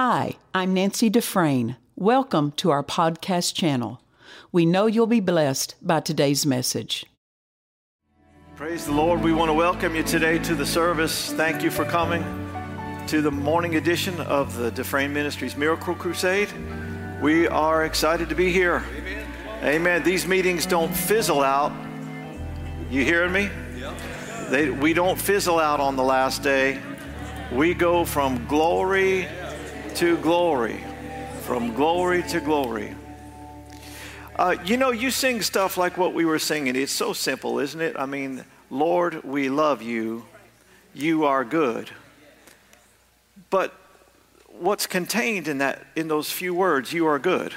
Hi, I'm Nancy Dufresne. Welcome to our podcast channel. We know you'll be blessed by today's message. Praise the Lord. We want to welcome you today to the service. Thank you for coming to the morning edition of the Dufresne Ministries Miracle Crusade. We are excited to be here. Amen. Amen. These meetings don't fizzle out. You hearing me? They, we don't fizzle out on the last day. We go from glory to glory, from glory to glory. Uh, you know, you sing stuff like what we were singing. It's so simple, isn't it? I mean, Lord, we love you. You are good. But what's contained in that in those few words, you are good,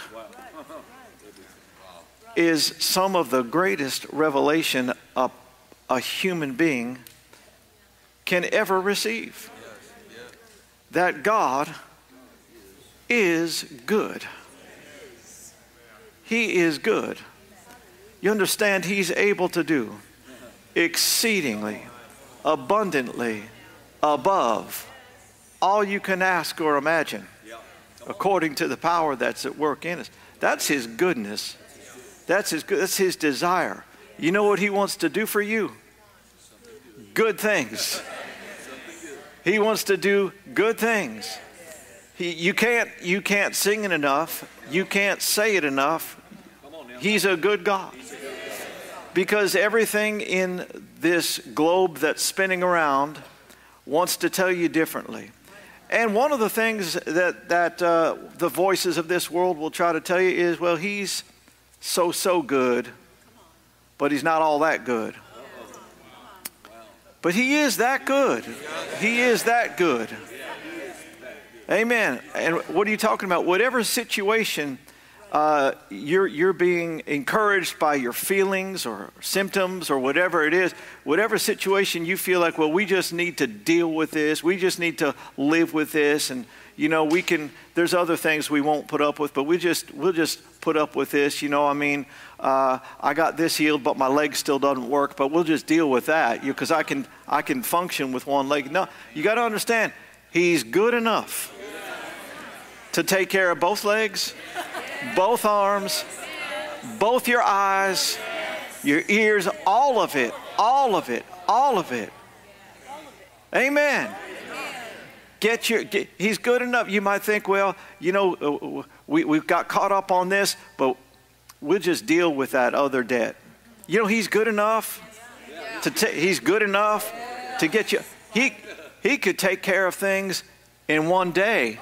is some of the greatest revelation a, a human being can ever receive. That God is good. He is good. You understand, He's able to do exceedingly, abundantly, above all you can ask or imagine, according to the power that's at work in us. That's His goodness. That's His, that's his desire. You know what He wants to do for you? Good things. He wants to do good things. You, can't, you can't sing it enough. You can't say it enough. He's a good God. Because everything in this globe that's spinning around wants to tell you differently. And one of the things that, that uh, the voices of this world will try to tell you is well, he's so, so good, but he's not all that good. But he is that good. He is that good. Amen. And what are you talking about? Whatever situation uh, you're, you're being encouraged by your feelings or symptoms or whatever it is, whatever situation you feel like, well, we just need to deal with this, we just need to live with this, and you know, we can, there's other things we won't put up with, but we just, we'll just put up with this. You know, I mean, uh, I got this healed, but my leg still doesn't work, but we'll just deal with that because I can, I can function with one leg. No, you got to understand, He's good enough to take care of both legs, both arms, both your eyes, your ears, all of it, all of it, all of it. Amen. Get your, get, he's good enough. You might think, well, you know, uh, we, we've got caught up on this, but we'll just deal with that other debt. You know, he's good enough to t- he's good enough to get you. He, he could take care of things in one day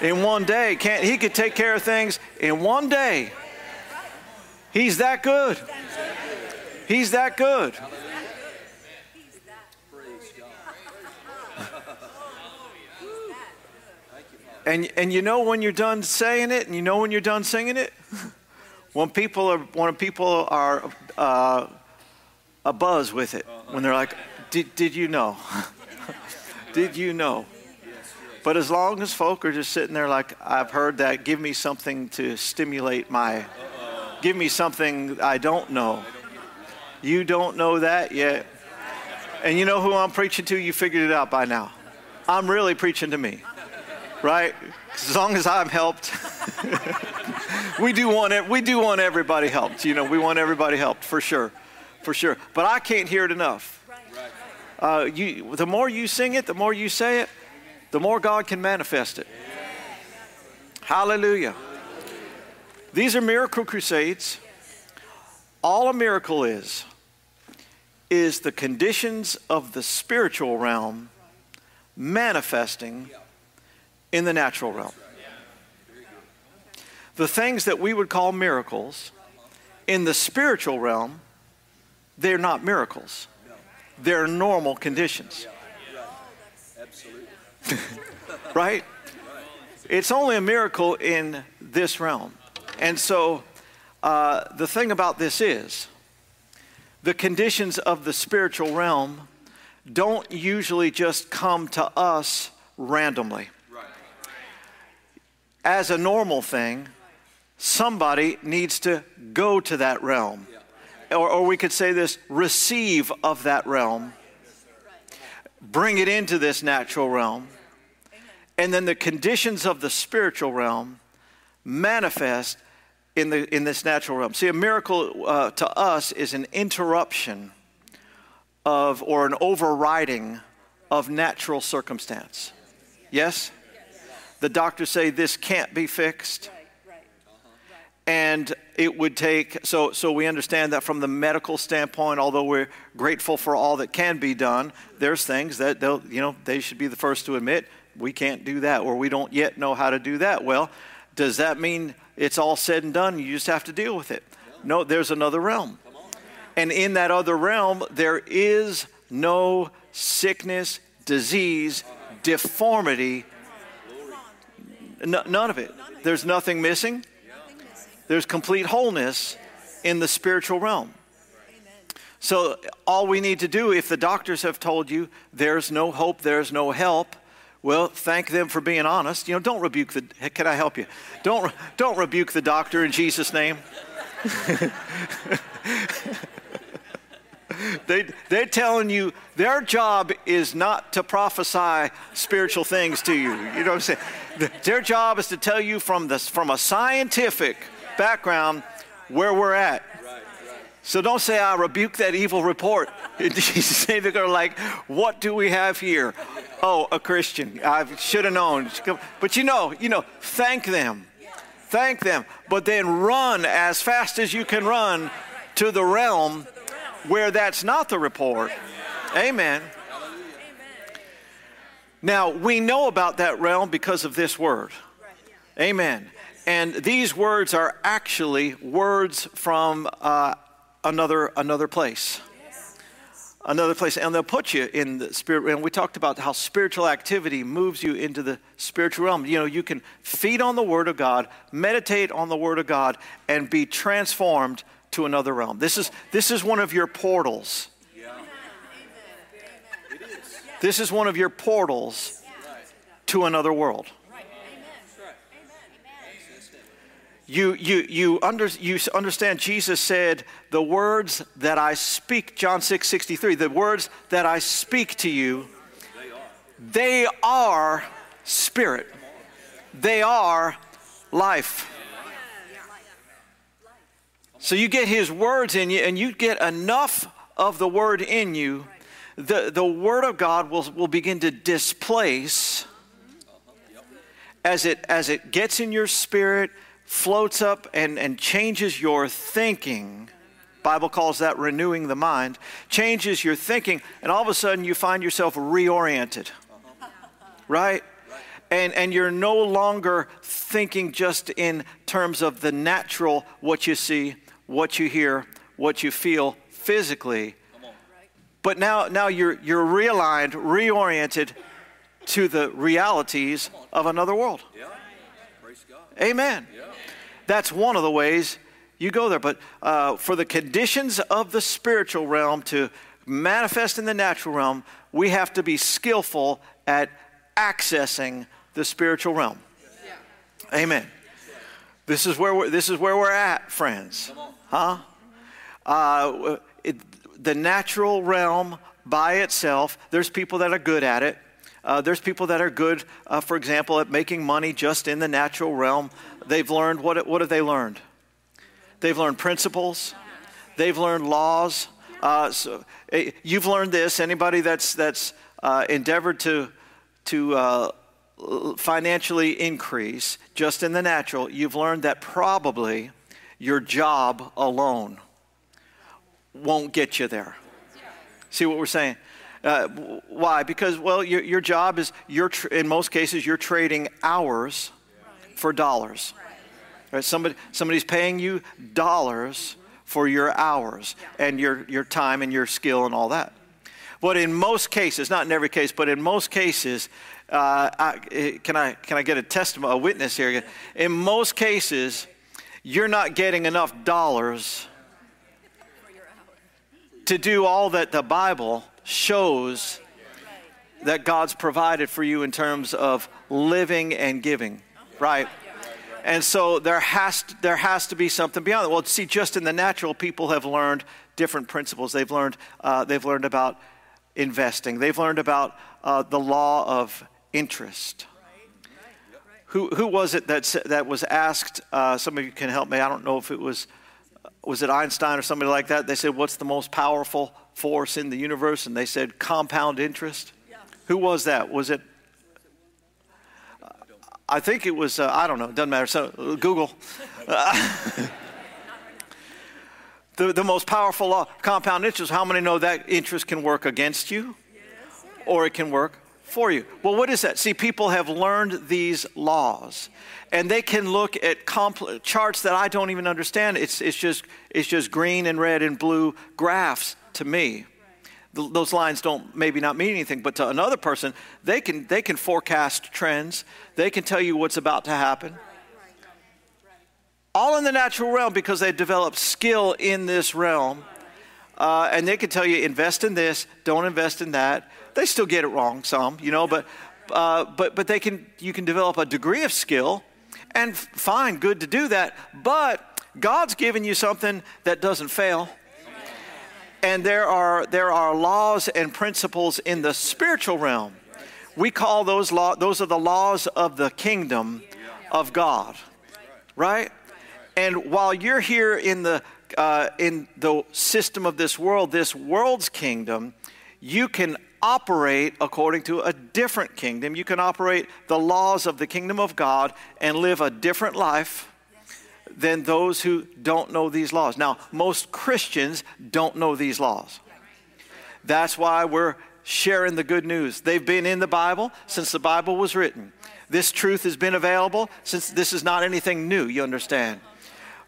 in one day. Can't, he could take care of things in one day. He's that good. He's that good. And, and you know when you're done saying it, and you know when you're done singing it? when people are, when people are uh, a buzz with it, when they're like, did, did you know? did you know? But as long as folk are just sitting there like, I've heard that, give me something to stimulate my, give me something I don't know. You don't know that yet. And you know who I'm preaching to? You figured it out by now. I'm really preaching to me, right? As long as I'm helped. we do want it. We do want everybody helped. You know, we want everybody helped for sure, for sure. But I can't hear it enough. Uh, you, the more you sing it, the more you say it, the more God can manifest it. Hallelujah. These are miracle crusades. All a miracle is, is the conditions of the spiritual realm manifesting in the natural realm. The things that we would call miracles in the spiritual realm, they're not miracles, they're normal conditions. right? It's only a miracle in this realm. And so uh, the thing about this is the conditions of the spiritual realm don't usually just come to us randomly. As a normal thing, somebody needs to go to that realm. Or, or we could say this receive of that realm, bring it into this natural realm And then the conditions of the spiritual realm manifest in, the, in this natural realm. See, a miracle uh, to us is an interruption of or an overriding of natural circumstance. Yes? The doctors say this can't be fixed. And it would take, so, so we understand that from the medical standpoint, although we're grateful for all that can be done, there's things that they'll, you know, they should be the first to admit we can't do that or we don't yet know how to do that. Well, does that mean it's all said and done? You just have to deal with it. No, there's another realm. And in that other realm, there is no sickness, disease, deformity, N- none of it. There's nothing missing. There's complete wholeness in the spiritual realm. So, all we need to do, if the doctors have told you there's no hope, there's no help, well, thank them for being honest. You know, don't rebuke the. Can I help you? Don't don't rebuke the doctor in Jesus' name. they, they're telling you their job is not to prophesy spiritual things to you. You know what I'm saying? Their job is to tell you from, this, from a scientific background where we're at. So don't say, I rebuke that evil report. Jesus' name, they're like, what do we have here? Oh, a Christian. I should have known. But you know, you know, thank them. Thank them. But then run as fast as you can run to the realm where that's not the report. Amen. Now, we know about that realm because of this word. Amen. And these words are actually words from uh, another, another place. Another place. And they'll put you in the spirit. And we talked about how spiritual activity moves you into the spiritual realm. You know, you can feed on the Word of God, meditate on the Word of God, and be transformed to another realm. This is, this is one of your portals. This is one of your portals to another world. You, you, you, under, you understand Jesus said, The words that I speak, John 6 63, the words that I speak to you, they are spirit, they are life. So you get his words in you, and you get enough of the word in you, the, the word of God will, will begin to displace as it, as it gets in your spirit, floats up, and, and changes your thinking. Bible calls that renewing the mind, changes your thinking, and all of a sudden you find yourself reoriented. Right? And, and you're no longer thinking just in terms of the natural, what you see, what you hear, what you feel physically. But now, now you're, you're realigned, reoriented to the realities of another world. Amen. That's one of the ways you go there. But uh, for the conditions of the spiritual realm to manifest in the natural realm, we have to be skillful at accessing the spiritual realm. Amen. This is where we're, this is where we're at, friends. Huh? Uh, it, the natural realm by itself, there's people that are good at it. Uh, there's people that are good, uh, for example, at making money just in the natural realm. They've learned what, what have they learned? They've learned principles. They've learned laws. Uh, so, eh, you've learned this. Anybody that's that's uh, endeavored to to uh, financially increase just in the natural, you've learned that probably your job alone won't get you there. See what we're saying? Uh, why? Because, well, your, your job is, you're tr- in most cases, you're trading hours for dollars. Right? Somebody, somebody's paying you dollars for your hours and your, your time and your skill and all that. But in most cases, not in every case, but in most cases, uh, I, eh, can, I, can I get a testimony, a witness here? In most cases, you're not getting enough dollars to do all that the Bible shows that God's provided for you in terms of living and giving, right? And so there has to, there has to be something beyond it. Well, see, just in the natural, people have learned different principles. They've learned uh, they've learned about investing. They've learned about uh, the law of interest. who, who was it that, that was asked? Uh, some of you can help me. I don't know if it was, was it Einstein or somebody like that? They said, What's the most powerful force in the universe? And they said, Compound interest. Yeah. Who was that? Was it? I think it was, uh, I don't know, it doesn't matter. So, Google. the, the most powerful law, compound interest, how many know that interest can work against you? Yes. Or it can work for you. Well, what is that? See, people have learned these laws, and they can look at compl- charts that I don't even understand. It's, it's, just, it's just green and red and blue graphs to me. Th- those lines don't maybe not mean anything, but to another person, they can, they can forecast trends, they can tell you what's about to happen. All in the natural realm because they develop skill in this realm. Uh, and they can tell you invest in this, don't invest in that they still get it wrong, some, you know, but, uh, but, but they can, you can develop a degree of skill, and fine, good to do that. But God's given you something that doesn't fail. And there are, there are laws and principles in the spiritual realm. We call those law, those are the laws of the kingdom of God, right? And while you're here in the uh, in the system of this world, this world's kingdom, you can operate according to a different kingdom. You can operate the laws of the kingdom of God and live a different life than those who don't know these laws. Now, most Christians don't know these laws. That's why we're sharing the good news. They've been in the Bible since the Bible was written. This truth has been available since this is not anything new, you understand.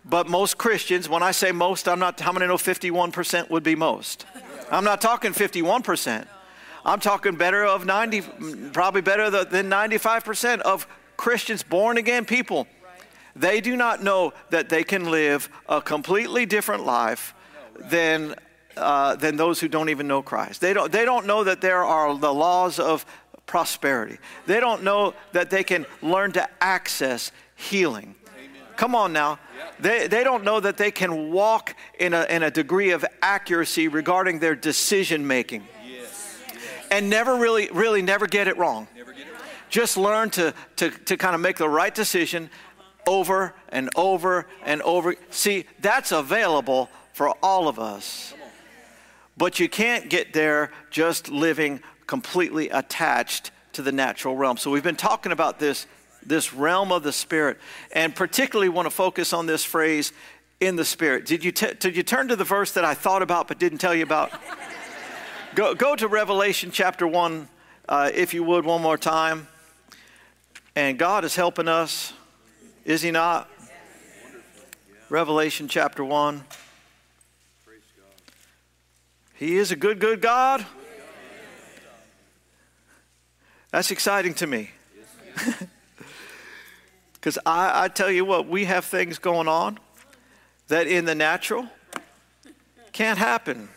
But most Christians, when I say most, I'm not, how many know 51% would be most? I'm not talking 51%. I'm talking better of 90, probably better than 95% of Christians, born again people. They do not know that they can live a completely different life than, uh, than those who don't even know Christ. They don't, they don't know that there are the laws of prosperity. They don't know that they can learn to access healing. Come on now. They, they don't know that they can walk in a, in a degree of accuracy regarding their decision making and never really, really never get it wrong. Just learn to, to, to kind of make the right decision over and over and over. See, that's available for all of us. But you can't get there just living completely attached to the natural realm. So we've been talking about this, this realm of the spirit, and particularly want to focus on this phrase in the spirit. Did you, t- did you turn to the verse that I thought about but didn't tell you about? Go, go to Revelation chapter 1, uh, if you would, one more time. And God is helping us, is He not? Revelation chapter 1. He is a good, good God. That's exciting to me. Because I, I tell you what, we have things going on that in the natural can't happen.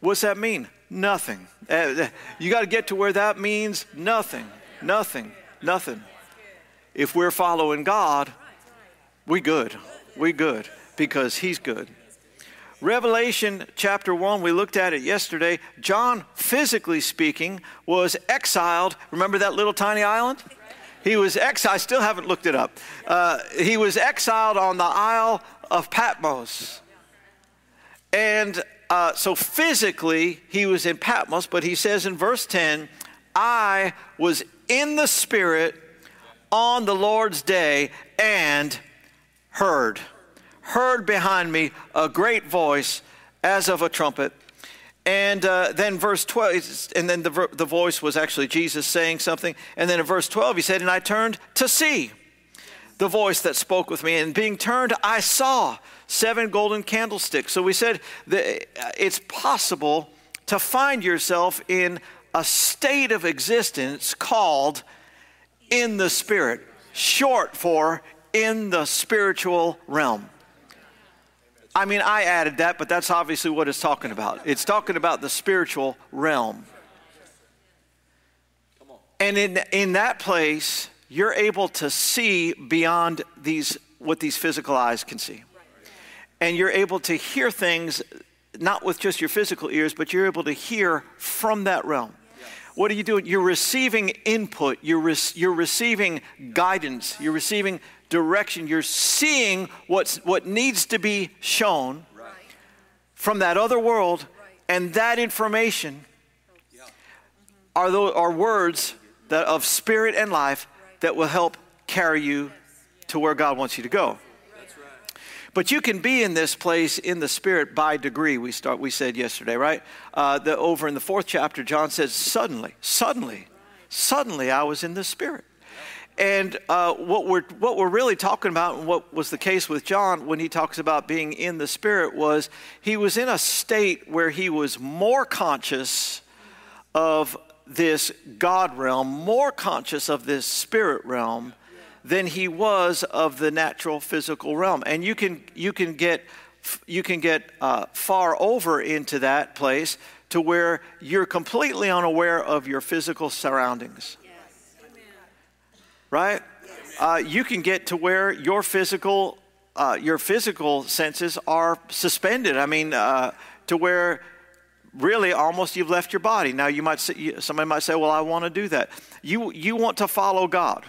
What's that mean? Nothing. Uh, you got to get to where that means nothing, nothing, nothing. If we're following God, we good. We good because He's good. Revelation chapter 1, we looked at it yesterday. John, physically speaking, was exiled. Remember that little tiny island? He was exiled. I still haven't looked it up. Uh, he was exiled on the Isle of Patmos. And uh, so physically, he was in Patmos, but he says in verse 10, I was in the Spirit on the Lord's day and heard. Heard behind me a great voice as of a trumpet. And uh, then verse 12, and then the, the voice was actually Jesus saying something. And then in verse 12, he said, And I turned to see the voice that spoke with me. And being turned, I saw seven golden candlesticks. So we said that it's possible to find yourself in a state of existence called in the spirit, short for in the spiritual realm. I mean, I added that, but that's obviously what it's talking about. It's talking about the spiritual realm. And in, in that place, you're able to see beyond these, what these physical eyes can see and you're able to hear things not with just your physical ears, but you're able to hear from that realm. What are you doing? You're receiving input, you're, re- you're receiving guidance, you're receiving direction, you're seeing what's, what needs to be shown from that other world, and that information are, those, are words that, of spirit and life that will help carry you to where God wants you to go. But you can be in this place in the spirit by degree. We start. We said yesterday, right? Uh, the, over in the fourth chapter, John says, "Suddenly, suddenly, suddenly, I was in the spirit." And uh, what we're what we're really talking about, and what was the case with John when he talks about being in the spirit, was he was in a state where he was more conscious of this God realm, more conscious of this spirit realm than he was of the natural physical realm. And you can, you can get, you can get uh, far over into that place to where you're completely unaware of your physical surroundings. Right? Uh, you can get to where your physical, uh, your physical senses are suspended. I mean, uh, to where really almost you've left your body. Now you might say, somebody might say, "Well, I want to do that." You you want to follow God.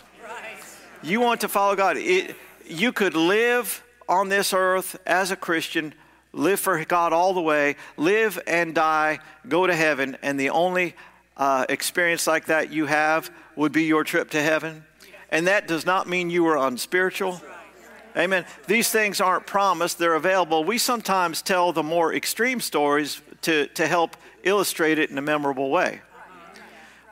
You want to follow God. It, you could live on this earth as a Christian, live for God all the way, live and die, go to heaven, and the only uh, experience like that you have would be your trip to heaven. And that does not mean you are unspiritual. Amen. These things aren't promised, they're available. We sometimes tell the more extreme stories to, to help illustrate it in a memorable way.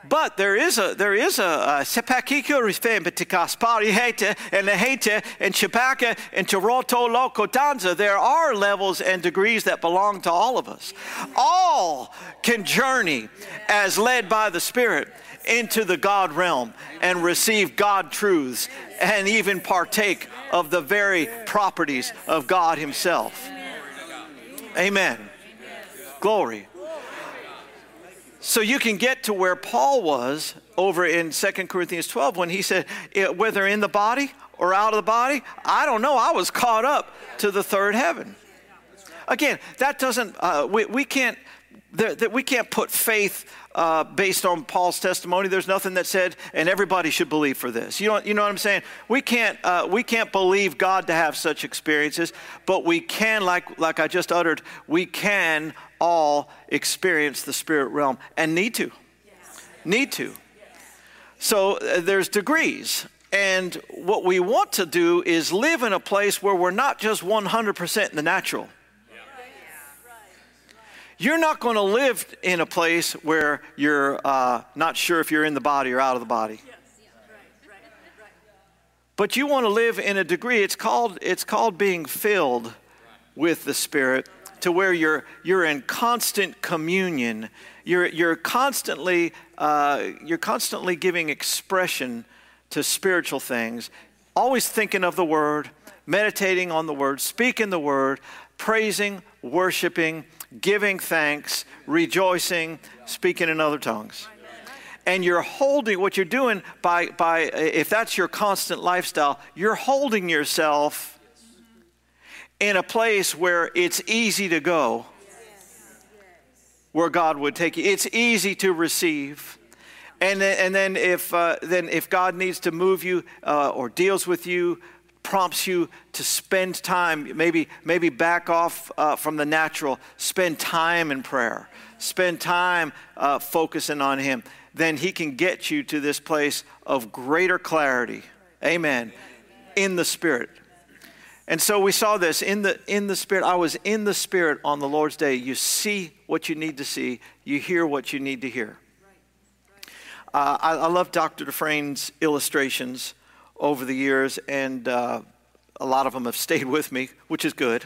But there is a there is a sepakiko rispembetikaspari hete and hete and chipaka and chiroto lokotanza. There are levels and degrees that belong to all of us. All can journey as led by the Spirit into the God realm and receive God truths and even partake of the very properties of God Himself. Amen. Glory. So you can get to where Paul was over in 2 Corinthians 12 when he said, whether in the body or out of the body, I don't know. I was caught up to the third heaven. Again, that doesn't, uh, we, we, can't, that we can't put faith uh, based on Paul's testimony. There's nothing that said, and everybody should believe for this. You know, you know what I'm saying? We can't, uh, we can't believe God to have such experiences, but we can, like, like I just uttered, we can all experience the spirit realm and need to. Yes. Need to. So uh, there's degrees. And what we want to do is live in a place where we're not just 100% in the natural. You're not going to live in a place where you're uh, not sure if you're in the body or out of the body. But you want to live in a degree, it's called, it's called being filled with the Spirit to where you're, you're in constant communion. You're, you're, constantly, uh, you're constantly giving expression to spiritual things, always thinking of the Word, meditating on the Word, speaking the Word, praising, worshiping, giving thanks, rejoicing, speaking in other tongues. And you're holding what you're doing by, by if that's your constant lifestyle, you're holding yourself in a place where it's easy to go, where God would take you. It's easy to receive. And then, and then if, uh, then if God needs to move you uh, or deals with you, prompts you to spend time, maybe, maybe back off uh, from the natural, spend time in prayer, spend time uh, focusing on Him, then He can get you to this place of greater clarity. Amen. In the Spirit. And so we saw this in the, in the Spirit. I was in the Spirit on the Lord's day. You see what you need to see, you hear what you need to hear. Uh, I, I, love Dr. Dufresne's illustrations over the years, and uh, a lot of them have stayed with me, which is good.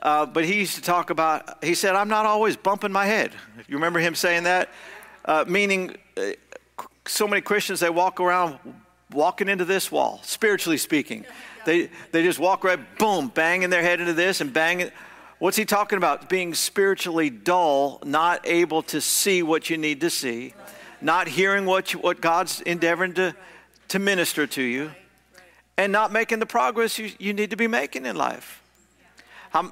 Uh, but he used to talk about, he said, I'm not always bumping my head. You remember him saying that? Uh, meaning, uh, so many Christians, they walk around walking into this wall, spiritually speaking. They, they just walk right, boom, banging their head into this and banging. What's he talking about? Being spiritually dull, not able to see what you need to see, not hearing what, you, what God's endeavoring to, to minister to you, and not making the progress you, you need to be making in life.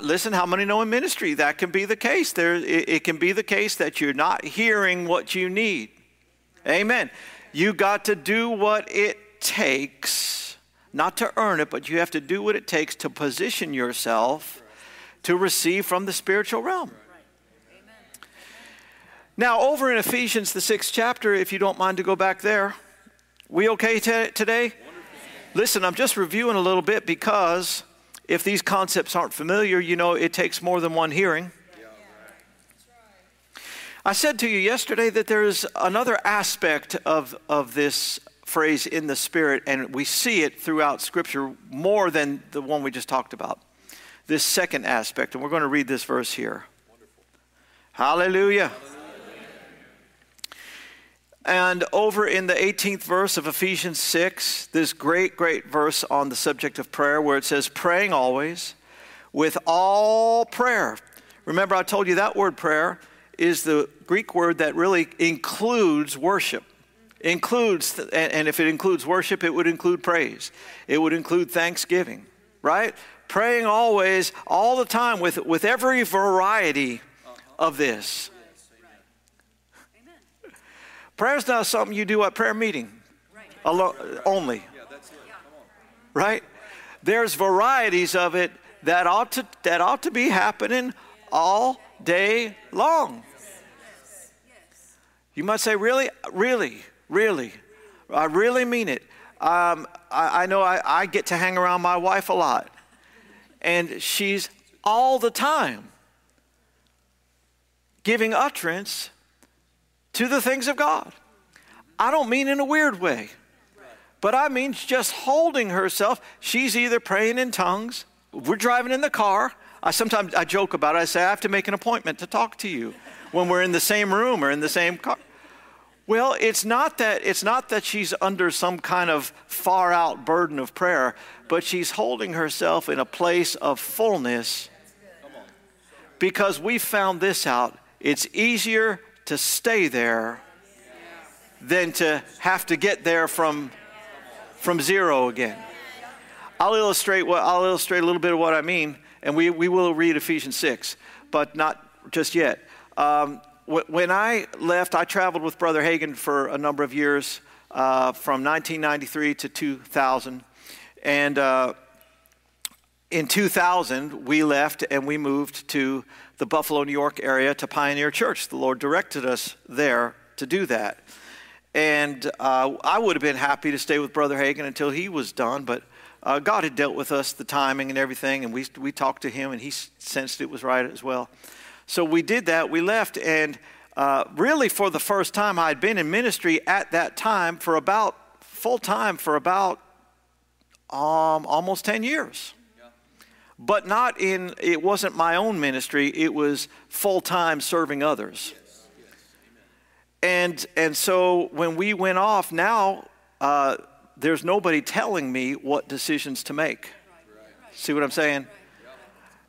Listen, how many know in ministry that can be the case? There, it, it can be the case that you're not hearing what you need. Amen. You got to do what it takes, not to earn it, but you have to do what it takes to position yourself to receive from the spiritual realm. Now, over in Ephesians, the sixth chapter, if you don't mind to go back there, we okay t- today? Listen, I'm just reviewing a little bit because if these concepts aren't familiar, you know it takes more than one hearing. I said to you yesterday that there's another aspect of, of this phrase in the Spirit, and we see it throughout Scripture more than the one we just talked about. This second aspect, and we're going to read this verse here. Hallelujah. Hallelujah. And over in the 18th verse of Ephesians 6, this great, great verse on the subject of prayer where it says, praying always with all prayer. Remember, I told you that word prayer is the Greek word that really includes worship. Includes, and if it includes worship, it would include praise. It would include thanksgiving, right? Praying always, all the time, with, with every variety of this. Prayer is not something you do at prayer meeting. Alone, only. Right? There's varieties of it that ought to that ought to be happening all day long. You might say, really, really, really, I really mean it. Um, I, I, know I, I get to hang around my wife a lot, and she's all the time giving utterance to the things of God. I don't mean in a weird way, but I mean just holding herself. She's either praying in tongues, we're driving in the car. I sometimes I joke about it. I say I have to make an appointment to talk to you when we're in the same room or in the same car. Well, it's not that it's not that she's under some kind of far out burden of prayer, but she's holding herself in a place of fullness. Because we found this out. It's easier to stay there than to have to get there from, from zero again. I'll illustrate what I'll illustrate a little bit of what I mean, and we, we will read Ephesians 6, but not just yet. Um, when I left, I traveled with Brother Hagin for a number of years, uh, from 1993 to 2000. And uh, in 2000, we left and we moved to the Buffalo, New York area to Pioneer Church. The Lord directed us there to do that. And uh, I would have been happy to stay with Brother Hagin until he was done, but uh, God had dealt with us the timing and everything, and we, we talked to him, and he sensed it was right as well. So we did that. We left, and uh, really for the first time, I had been in ministry at that time for about full time for about um, almost 10 years but not in, it wasn't my own ministry, it was full time serving others. And, and so when we went off, now uh, there's nobody telling me what decisions to make. See what I'm saying?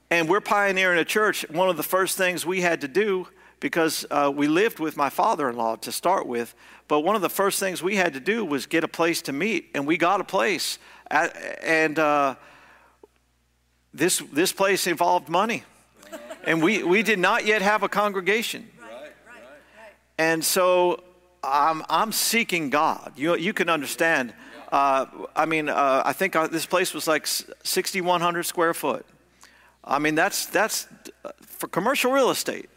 And we're pioneering a church. One of the first things we had to do, because uh, we lived with my father in law to start with, but one of the first things we had to do was get a place to meet. And we got a place. At, and, uh, this, this place involved money. And we, we did not yet have a congregation. And so I'm, I'm seeking God. You, you can understand. Uh, I mean, uh, I think uh, this place was like 6,100 square foot. I mean, that's, that's uh, for commercial real estate.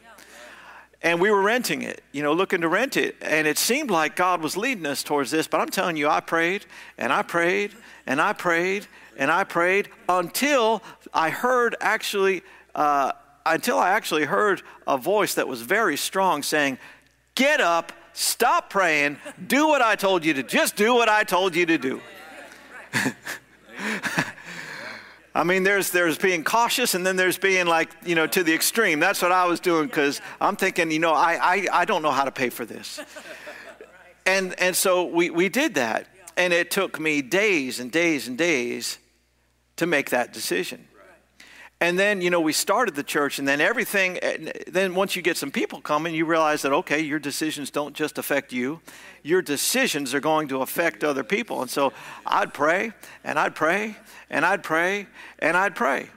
And we were renting it, you know, looking to rent it. And it seemed like God was leading us towards this. But I'm telling you, I prayed and I prayed and I prayed and I prayed until I heard actually, uh, until I actually heard a voice that was very strong saying, Get up, stop praying, do what I told you to, just do what I told you to do. I mean, there's, there's being cautious and then there's being like, you know, to the extreme. That's what I was doing because I'm thinking, you know, I, I, I don't know how to pay for this. And, and so we, we did that. And it took me days and days and days to make that decision. And then, you know, we started the church, and then everything, then once you get some people coming, you realize that, okay, your decisions don't just affect you, your decisions are going to affect other people. And so I'd pray, and I'd pray, and I'd pray, and I'd pray.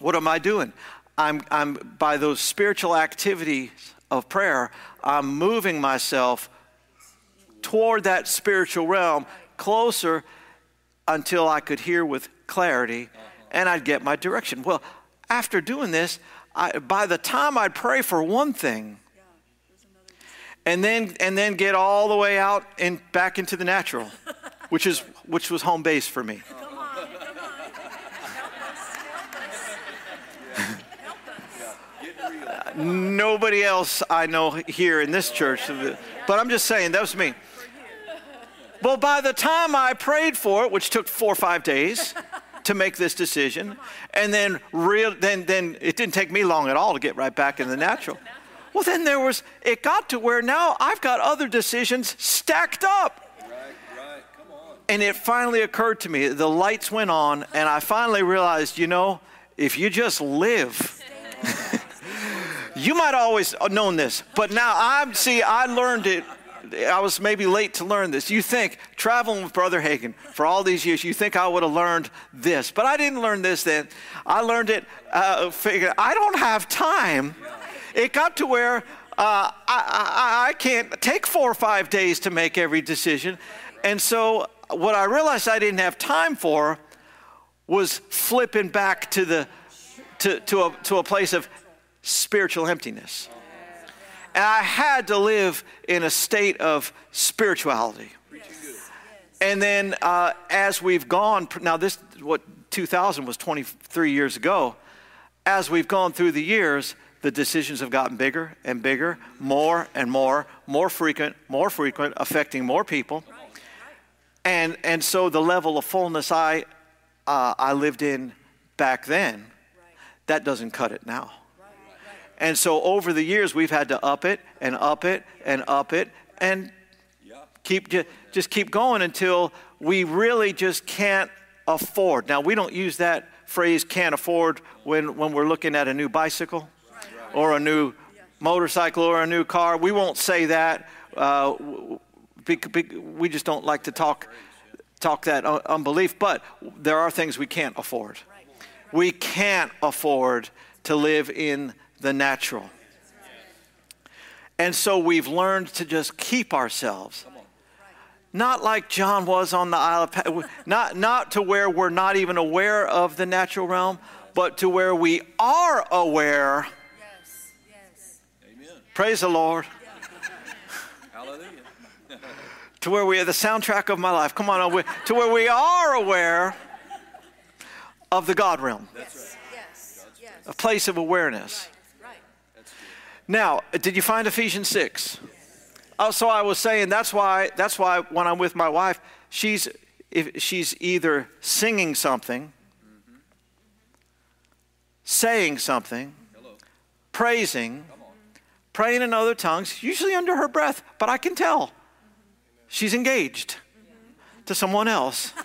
What am I doing? I'm, I'm by those spiritual activities of prayer, I'm moving myself toward that spiritual realm closer until I could hear with clarity and I'd get my direction. Well, after doing this, I, by the time I'd pray for one thing, and then and then get all the way out and back into the natural, which is which was home base for me. Nobody else I know here in this church, but I'm just saying that was me. Well, by the time I prayed for it, which took four or five days to make this decision, and then real, then then it didn't take me long at all to get right back in the natural. Well, then there was it got to where now I've got other decisions stacked up. And it finally occurred to me, the lights went on, and I finally realized, you know, if you just live, you might always known this, but now I'm see, I learned it I was maybe late to learn this. You think, traveling with Brother Hagin for all these years, you think I would have learned this. But I didn't learn this then. I learned it, uh, I don't have time. It got to where uh, I, I, I can't take four or five days to make every decision. And so what I realized I didn't have time for was flipping back to, the, to, to, a, to a place of spiritual emptiness. And I had to live in a state of spirituality. And then uh, as we've gone, now this, what 2000 was 23 years ago, as we've gone through the years, the decisions have gotten bigger and bigger, more and more, more frequent, more frequent, affecting more people. And, and so the level of fullness I, uh, I lived in back then, that doesn't cut it now. And so over the years, we've had to up it and up it and up it and keep just keep going until we really just can't afford. Now, we don't use that phrase can't afford when, when we're looking at a new bicycle or a new motorcycle or a new car. We won't say that. Uh, we just don't like to talk talk that unbelief, but there are things we can't afford. We can't afford to live in the natural. And so we've learned to just keep ourselves. Not like John was on the Isle of not, not to where we're not even aware of the natural realm, but to where we are aware. Yes, yes. Amen. Praise the Lord. Hallelujah. to where we are the soundtrack of my life. Come on, to where we are aware of the God realm. That's right. Yes. A place of awareness. Now, did you find Ephesians 6? Oh, so I was saying that's why that's why when I'm with my wife, she's if she's either singing something, saying something, praising, praying in other tongues, usually under her breath, but I can tell she's engaged to someone else.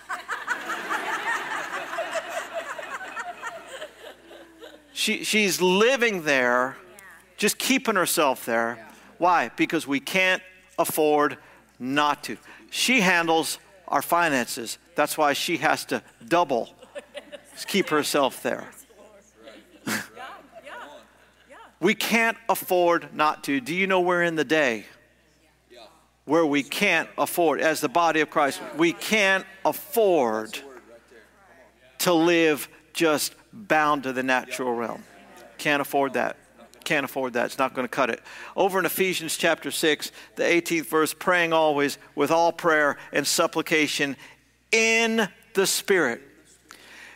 she, she's living there just keeping herself there. Why? Because we can't afford not to. She handles our finances. That's why she has to double keep herself there. we can't afford not to. Do you know we're in the day where we can't afford, as the body of Christ, we can't afford to live just bound to the natural realm. Can't afford that can't afford that. It's not going to cut it. Over in Ephesians chapter 6, the 18th verse, praying always with all prayer and supplication in the Spirit.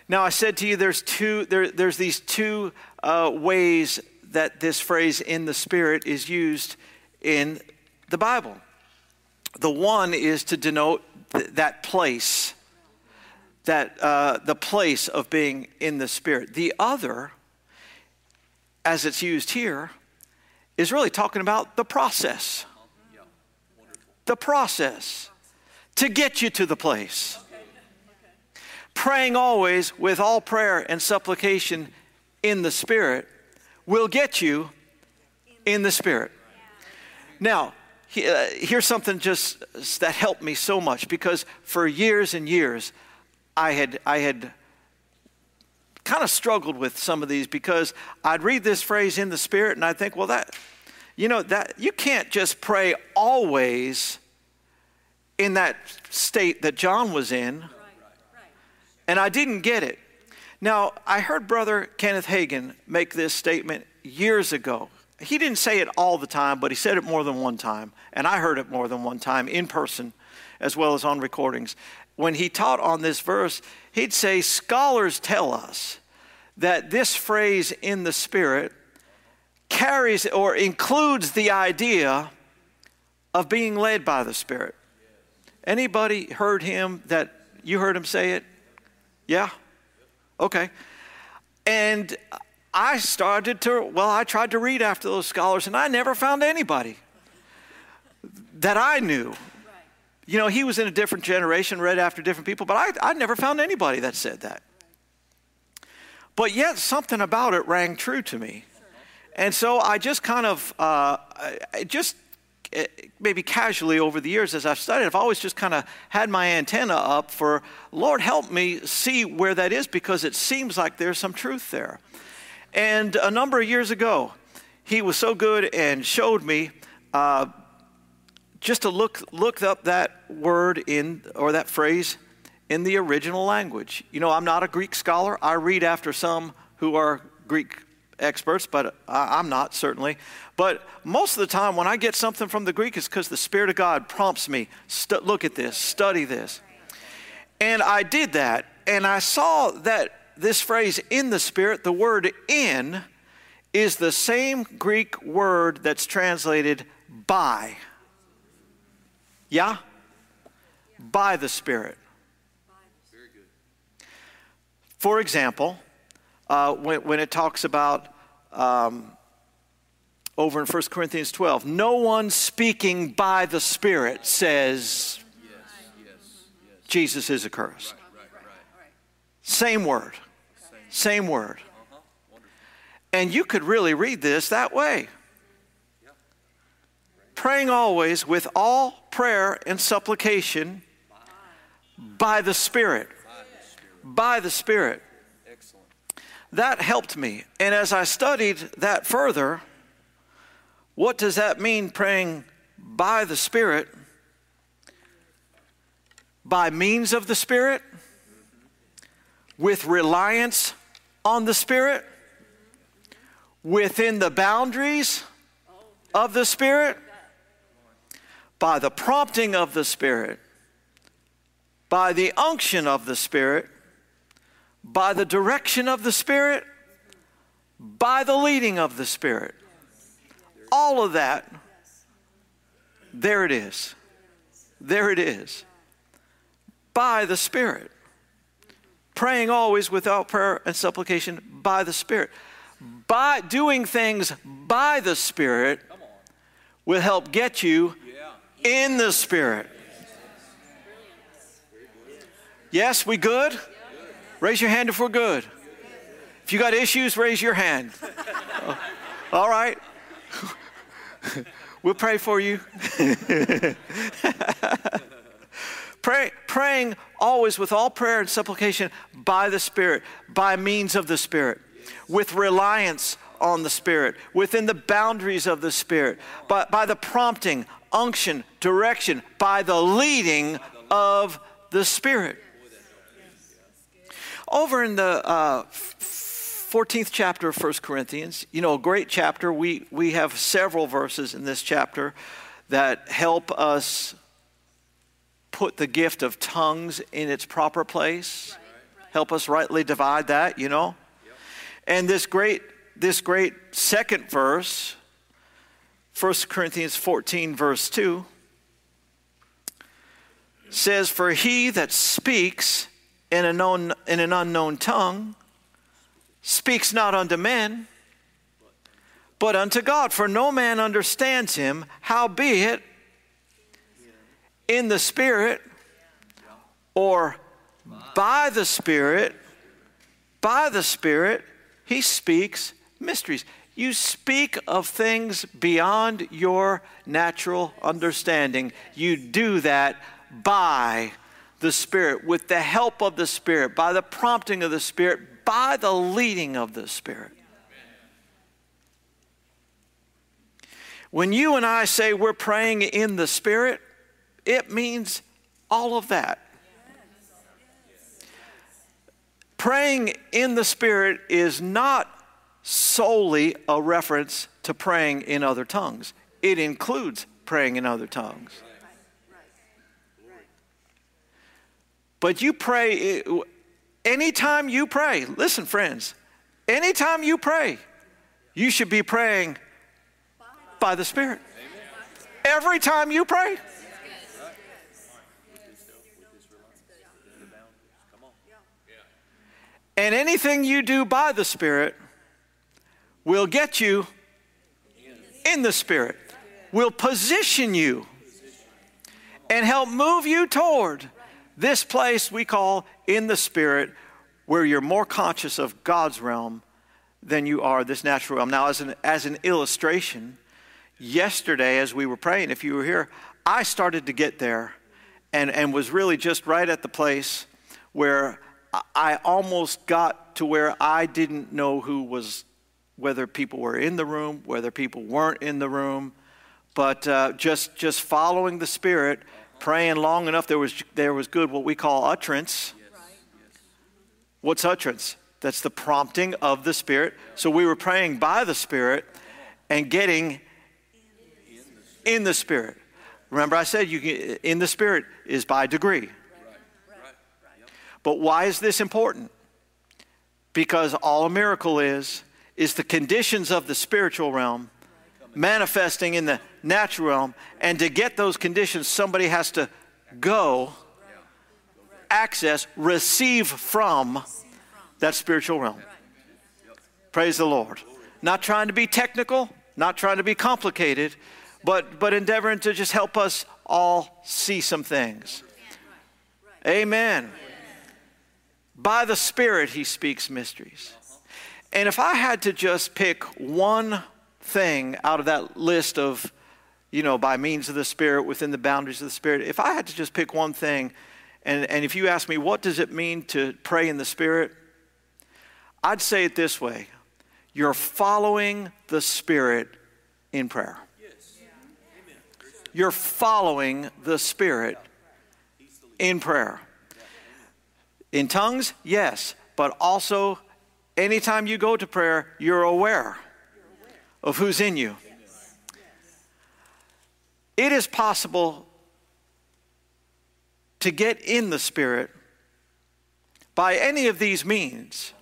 Now, I said to you, there's two, there, there's these two uh, ways that this phrase in the Spirit is used in the Bible. The one is to denote th- that place, that uh, the place of being in the Spirit. The other as it's used here, is really talking about the process. The process to get you to the place. Praying always with all prayer and supplication in the Spirit will get you in the Spirit. Now, uh, here's something just that helped me so much because for years and years I had I had kind of struggled with some of these because I'd read this phrase in the spirit and I think, well, that, you know, that you can't just pray always in that state that John was in, and I didn't get it. Now, I heard Brother Kenneth Hagin make this statement years ago. He didn't say it all the time, but he said it more than one time, and I heard it more than one time in person as well as on recordings. When he taught on this verse, he'd say, Scholars tell us that this phrase in the Spirit carries or includes the idea of being led by the Spirit. Anybody heard him that you heard him say it? Yeah? Okay. And I started to, well, I tried to read after those scholars and I never found anybody that I knew. You know, he was in a different generation, read after different people, but I, I never found anybody that said that. But yet, something about it rang true to me. And so I just kind of, uh, just eh, maybe casually over the years as I've studied, I've always just kind of had my antenna up for, Lord, help me see where that is because it seems like there's some truth there. And a number of years ago, he was so good and showed me uh, just to look, look up that word in, or that phrase in the original language. You know, I'm not a Greek scholar. I read after some who are Greek experts, but I'm not certainly. But most of the time, when I get something from the Greek, it's because the Spirit of God prompts me stu- look at this, study this. And I did that, and I saw that this phrase in the Spirit, the word in, is the same Greek word that's translated by. Yeah? By the Spirit. For example, uh, when, when, it talks about um, over in 1 Corinthians 12, no one speaking by the Spirit says yes, yes. Jesus is accursed. Right, right, right, Same word. Same word. Uh-huh. And you could really read this that way. Praying always with all prayer and supplication by the Spirit by the Spirit. That helped me. And as I studied that further, what does that mean, praying by the Spirit? By means of the Spirit? With reliance on the Spirit? Within the boundaries of the Spirit? By the prompting of the Spirit? By the unction of the Spirit? by the direction of the Spirit, by the leading of the Spirit. All of that, there it is. There it is. By the Spirit. Praying always without prayer and supplication by the Spirit. By doing things by the Spirit will help get you in the Spirit. Yes, we good? Raise your hand if we're good. If you got issues, raise your hand. Uh, all right. we'll pray for you. pray, praying always with all prayer and supplication by the Spirit, by means of the Spirit, with reliance on the Spirit, within the boundaries of the Spirit, by, by the prompting, unction, direction, by the leading of the Spirit. Over in the uh, 14th chapter of 1 Corinthians, you know, a great chapter. We, we have several verses in this chapter that help us put the gift of tongues in its proper place, help us rightly divide that, you know. And this great, this great second verse, 1 Corinthians 14, verse 2, says, For he that speaks in, known, in an unknown tongue speaks not unto men, but unto God. For no man understands him, howbeit in the Spirit or by the Spirit, by the Spirit, he speaks mysteries. You speak of things beyond your natural understanding. You do that by the Spirit, with the help of the Spirit, by the prompting of the Spirit, by the leading of the Spirit. When you and I say we're praying in the Spirit, it means all of that. Praying in the Spirit is not solely a reference to praying in other tongues, it includes praying in other tongues. But you pray, anytime you pray, listen, friends, anytime you pray, you should be praying by the Spirit. Every time you pray. And anything you do by the Spirit will get you in the Spirit, will position you and help move you toward this place we call in the Spirit, where you're more conscious of God's realm than you are this natural realm. Now, as an, as an illustration, yesterday as we were praying, if you were here, I started to get there and, and was really just right at the place where I almost got to where I didn't know who was, whether people were in the room, whether people weren't in the room, but uh, just, just following the Spirit, praying long enough, there was, there was good, what we call utterance. What's utterance? That's the prompting of the Spirit. So we were praying by the Spirit and getting in the Spirit. Remember, I said you can, in the Spirit is by degree. But why is this important? Because all a miracle is, is the conditions of the spiritual realm manifesting in the natural realm. And to get those conditions, somebody has to go, access, receive from that spiritual realm. Praise the Lord. Not trying to be technical, not trying to be complicated, but, but endeavoring to just help us all see some things. Amen. By the Spirit, He speaks mysteries. And if I had to just pick one thing out of that list of, you know, by means of the Spirit, within the boundaries of the Spirit, if I had to just pick one thing, and, and if you ask me, what does it mean to pray in the Spirit? I'd say it this way you're following the Spirit in prayer. You're following the Spirit in prayer. In tongues, yes, but also anytime you go to prayer, you're aware of who's in you. It is possible to get in the Spirit by any of these means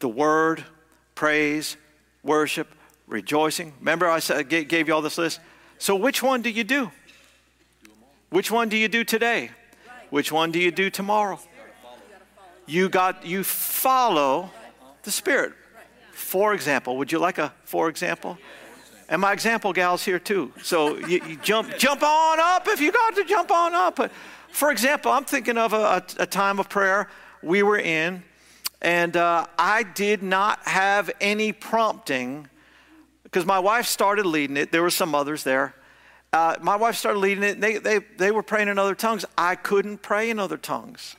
the Word, praise, worship, rejoicing. Remember, I gave you all this list? So, which one do you do? Which one do you do today? Which one do you do tomorrow? you got you follow the Spirit. For example, would you like a for example? And my example gal's here too. So you, you jump jump on up if you got to jump on up. But for example, I'm thinking of a, a, time of prayer we were in, and uh, I did not have any prompting because my wife started leading it. There were some others there. Uh, my wife started leading it. They, they, they were praying in other tongues. I couldn't pray in other tongues.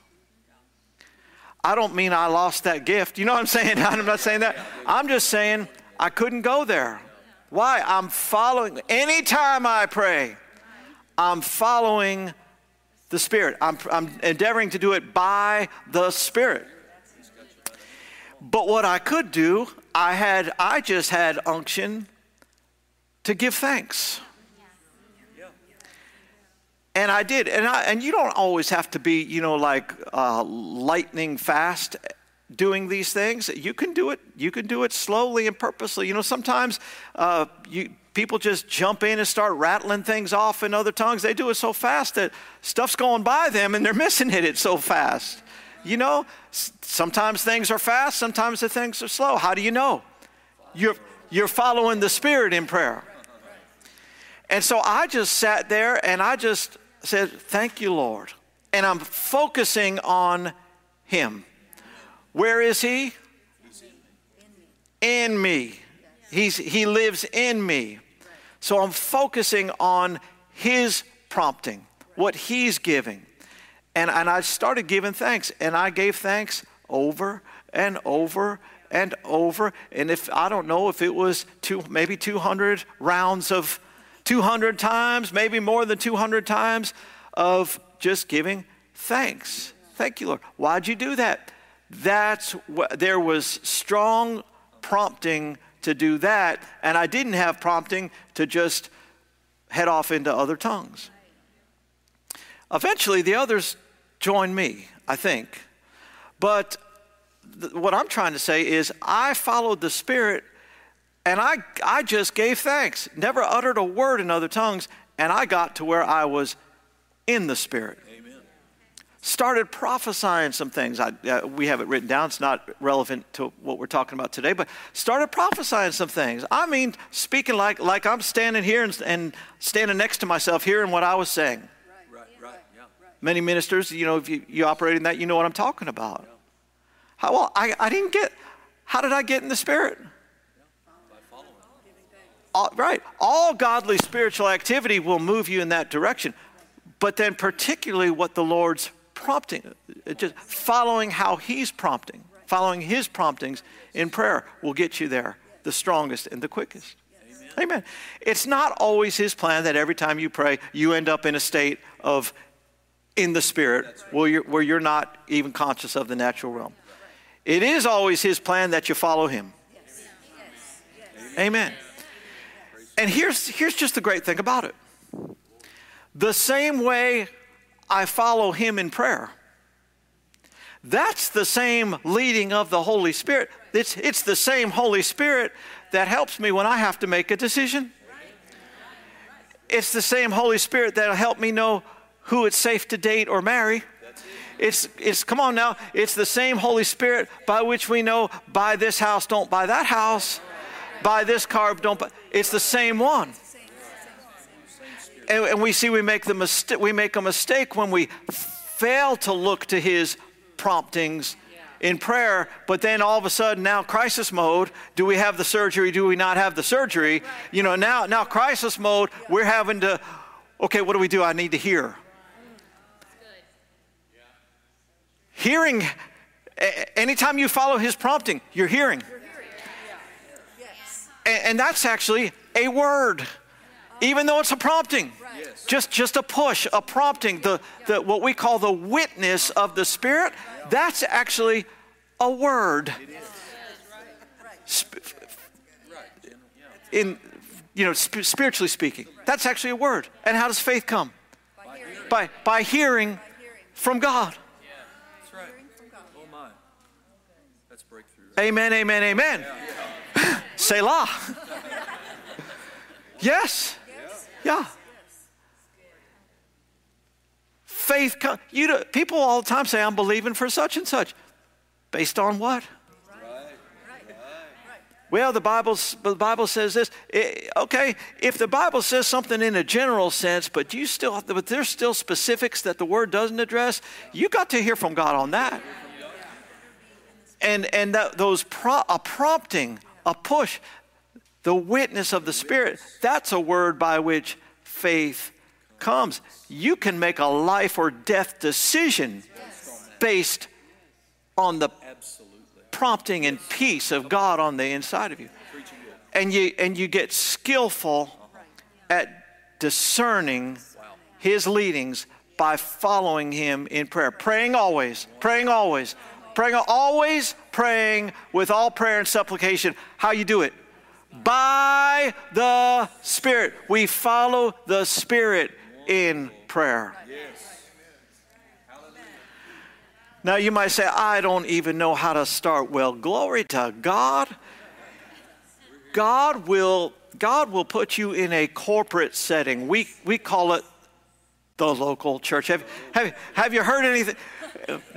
I don't mean I lost that gift. You know what I'm saying? I'm not saying that. I'm just saying I couldn't go there. Why? I'm following. Anytime I pray, I'm following the Spirit. I'm, I'm endeavoring to do it by the Spirit. But what I could do, I had, I just had unction to give thanks. And I did. And, I, and you don't always have to be, you know, like uh, lightning fast doing these things. You can do it. You can do it slowly and purposely. You know, sometimes uh, you, people just jump in and start rattling things off in other tongues. They do it so fast that stuff's going by them and they're missing it. It's so fast. You know, sometimes things are fast, sometimes the things are slow. How do you know? You're, you're following the Spirit in prayer. And so I just sat there and I just said, Thank you, Lord. And I'm focusing on Him. Where is He? In me. He's, he lives in me. So I'm focusing on His prompting, what He's giving. And, and I started giving thanks, and I gave thanks over and over and over. And if I don't know if it was two, maybe 200 rounds of 200 times, maybe more than 200 times, of just giving thanks. Thank you, Lord. Why'd you do that? That's what there was strong prompting to do that, and I didn't have prompting to just head off into other tongues. Eventually, the others joined me, I think. But th- what I'm trying to say is, I followed the Spirit and I, I just gave thanks, never uttered a word in other tongues, and I got to where I was in the Spirit. Amen. Started prophesying some things. I, uh, we have it written down, it's not relevant to what we're talking about today, but started prophesying some things. I mean, speaking like, like I'm standing here and, and standing next to myself, hearing what I was saying. Right, right, yeah. Many ministers, you know, if you, you operate in that, you know what I'm talking about. How, well, I, I didn't get, how did I get in the Spirit? All, right, all godly spiritual activity will move you in that direction. But then, particularly what the Lord's prompting, uh, just following how He's prompting, following His promptings in prayer will get you there the strongest and the quickest. Amen. Amen. It's not always His plan that every time you pray, you end up in a state of in the Spirit where you're, where you're not even conscious of the natural realm. It is always His plan that you follow Him. Amen. And here's, here's just the great thing about it the same way I follow Him in prayer, that's the same leading of the Holy Spirit. It's, it's the same Holy Spirit that helps me when I have to make a decision. It's the same Holy Spirit that'll help me know who it's safe to date or marry. It's, it's, come on now, it's the same Holy Spirit by which we know buy this house, don't buy that house buy this car, don't buy. It's the same one. And, and we see we make, the mistake, we make a mistake when we fail to look to his promptings in prayer, but then all of a sudden now crisis mode, do we have the surgery, do we not have the surgery? You know, now now crisis mode, we're having to okay, what do we do? I need to hear. Hearing anytime you follow his prompting, you're hearing. And, and that's actually a word, even though it's a prompting. Just, just a push, a prompting, the, the, what we call the witness of the Spirit, that's actually a word. In, you know, spiritually speaking, that's actually a word. And how does faith come? By, by hearing from God. Amen, amen, amen. Selah. yes. Yeah. Faith, you know, people all the time say, I'm believing for such and such. Based on what? Well, the Bible, the Bible says this. It, okay, if the Bible says something in a general sense, but you still, but there's still specifics that the Word doesn't address, you got to hear from God on that. And and that, those pro, a prompting a push. The witness of the Spirit, that's a word by which faith comes. You can make a life or death decision based on the prompting and peace of God on the inside of you. And you, and you get skillful at discerning His leadings by following Him in prayer. Praying always, praying always, praying always praying with all prayer and supplication. How you do it? By the Spirit. We follow the Spirit in prayer. Now you might say, I don't even know how to start. Well, glory to God. God will, God will put you in a corporate setting. We, we call it the local church. Have, have, have you heard anything?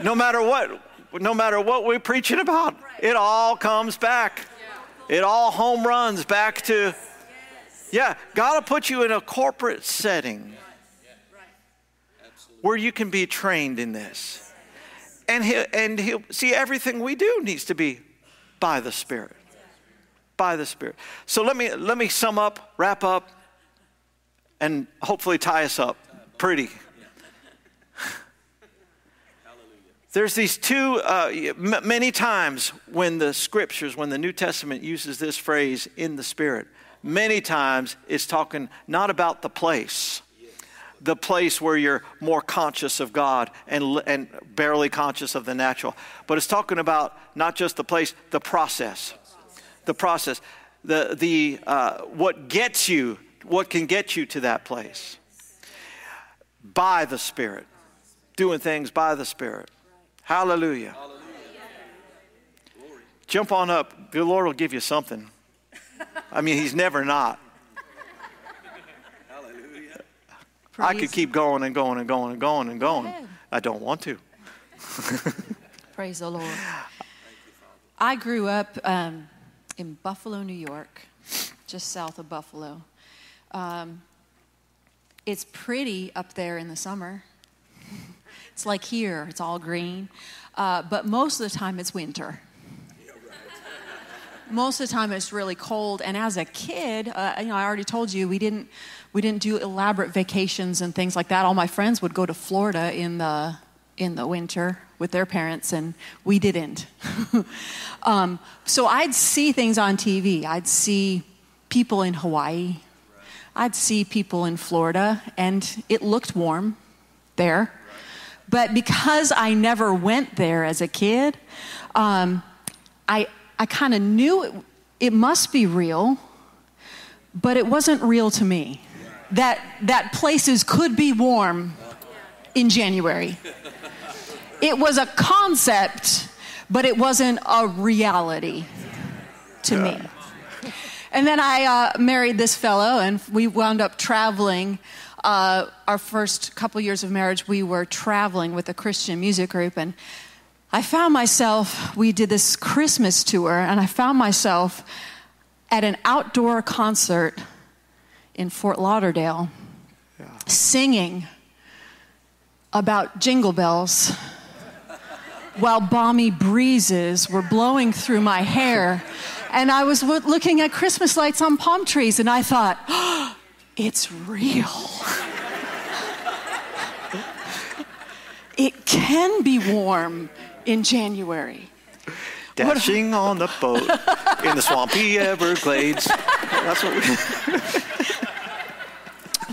No matter what, no matter what we're preaching about, it all comes back. It all home runs back to, yeah, God will put you in a corporate setting where you can be trained in this. And he'll, and he'll see everything we do needs to be by the Spirit. By the Spirit. So let me, let me sum up, wrap up, and hopefully tie us up pretty. There's these two, uh, m- many times when the scriptures, when the New Testament uses this phrase, in the Spirit, many times is talking not about the place, the place where you're more conscious of God and, and barely conscious of the natural, but it's talking about not just the place, the process. The process. The, the, uh, what gets you, what can get you to that place by the Spirit, doing things by the Spirit. Hallelujah. Jump on up. The Lord will give you something. I mean, He's never not. I could keep going and going and going and going and going. I don't want to. Praise the Lord. I grew up um, in Buffalo, New York, just south of Buffalo. Um, it's pretty up there in the summer. It's like here, it's all green. Uh, but most of the time, it's winter. Most of the time, it's really cold. And as a kid, uh, you know, I already told you we didn't we didn't do elaborate vacations and things like that. All my friends would go to Florida in the in the winter with their parents, and we didn't. um, so I'd see things on TV. I'd see people in Hawaii. I'd see people in Florida, and it looked warm there. But because I never went there as a kid, um, I, I kind of knew it, it must be real, but it wasn't real to me. That, that places could be warm in January. It was a concept, but it wasn't a reality to yeah. me. And then I uh, married this fellow, and we wound up traveling uh, our first couple years of marriage, we were traveling with a Christian music group, and I found myself, we did this Christmas tour, and I found myself at an outdoor concert in Fort Lauderdale yeah. singing about jingle bells while balmy breezes were blowing through my hair. And I was looking at Christmas lights on palm trees, and I thought, oh, it's real. it can be warm in January. Dashing what, on the boat in the swampy Everglades. That's what we.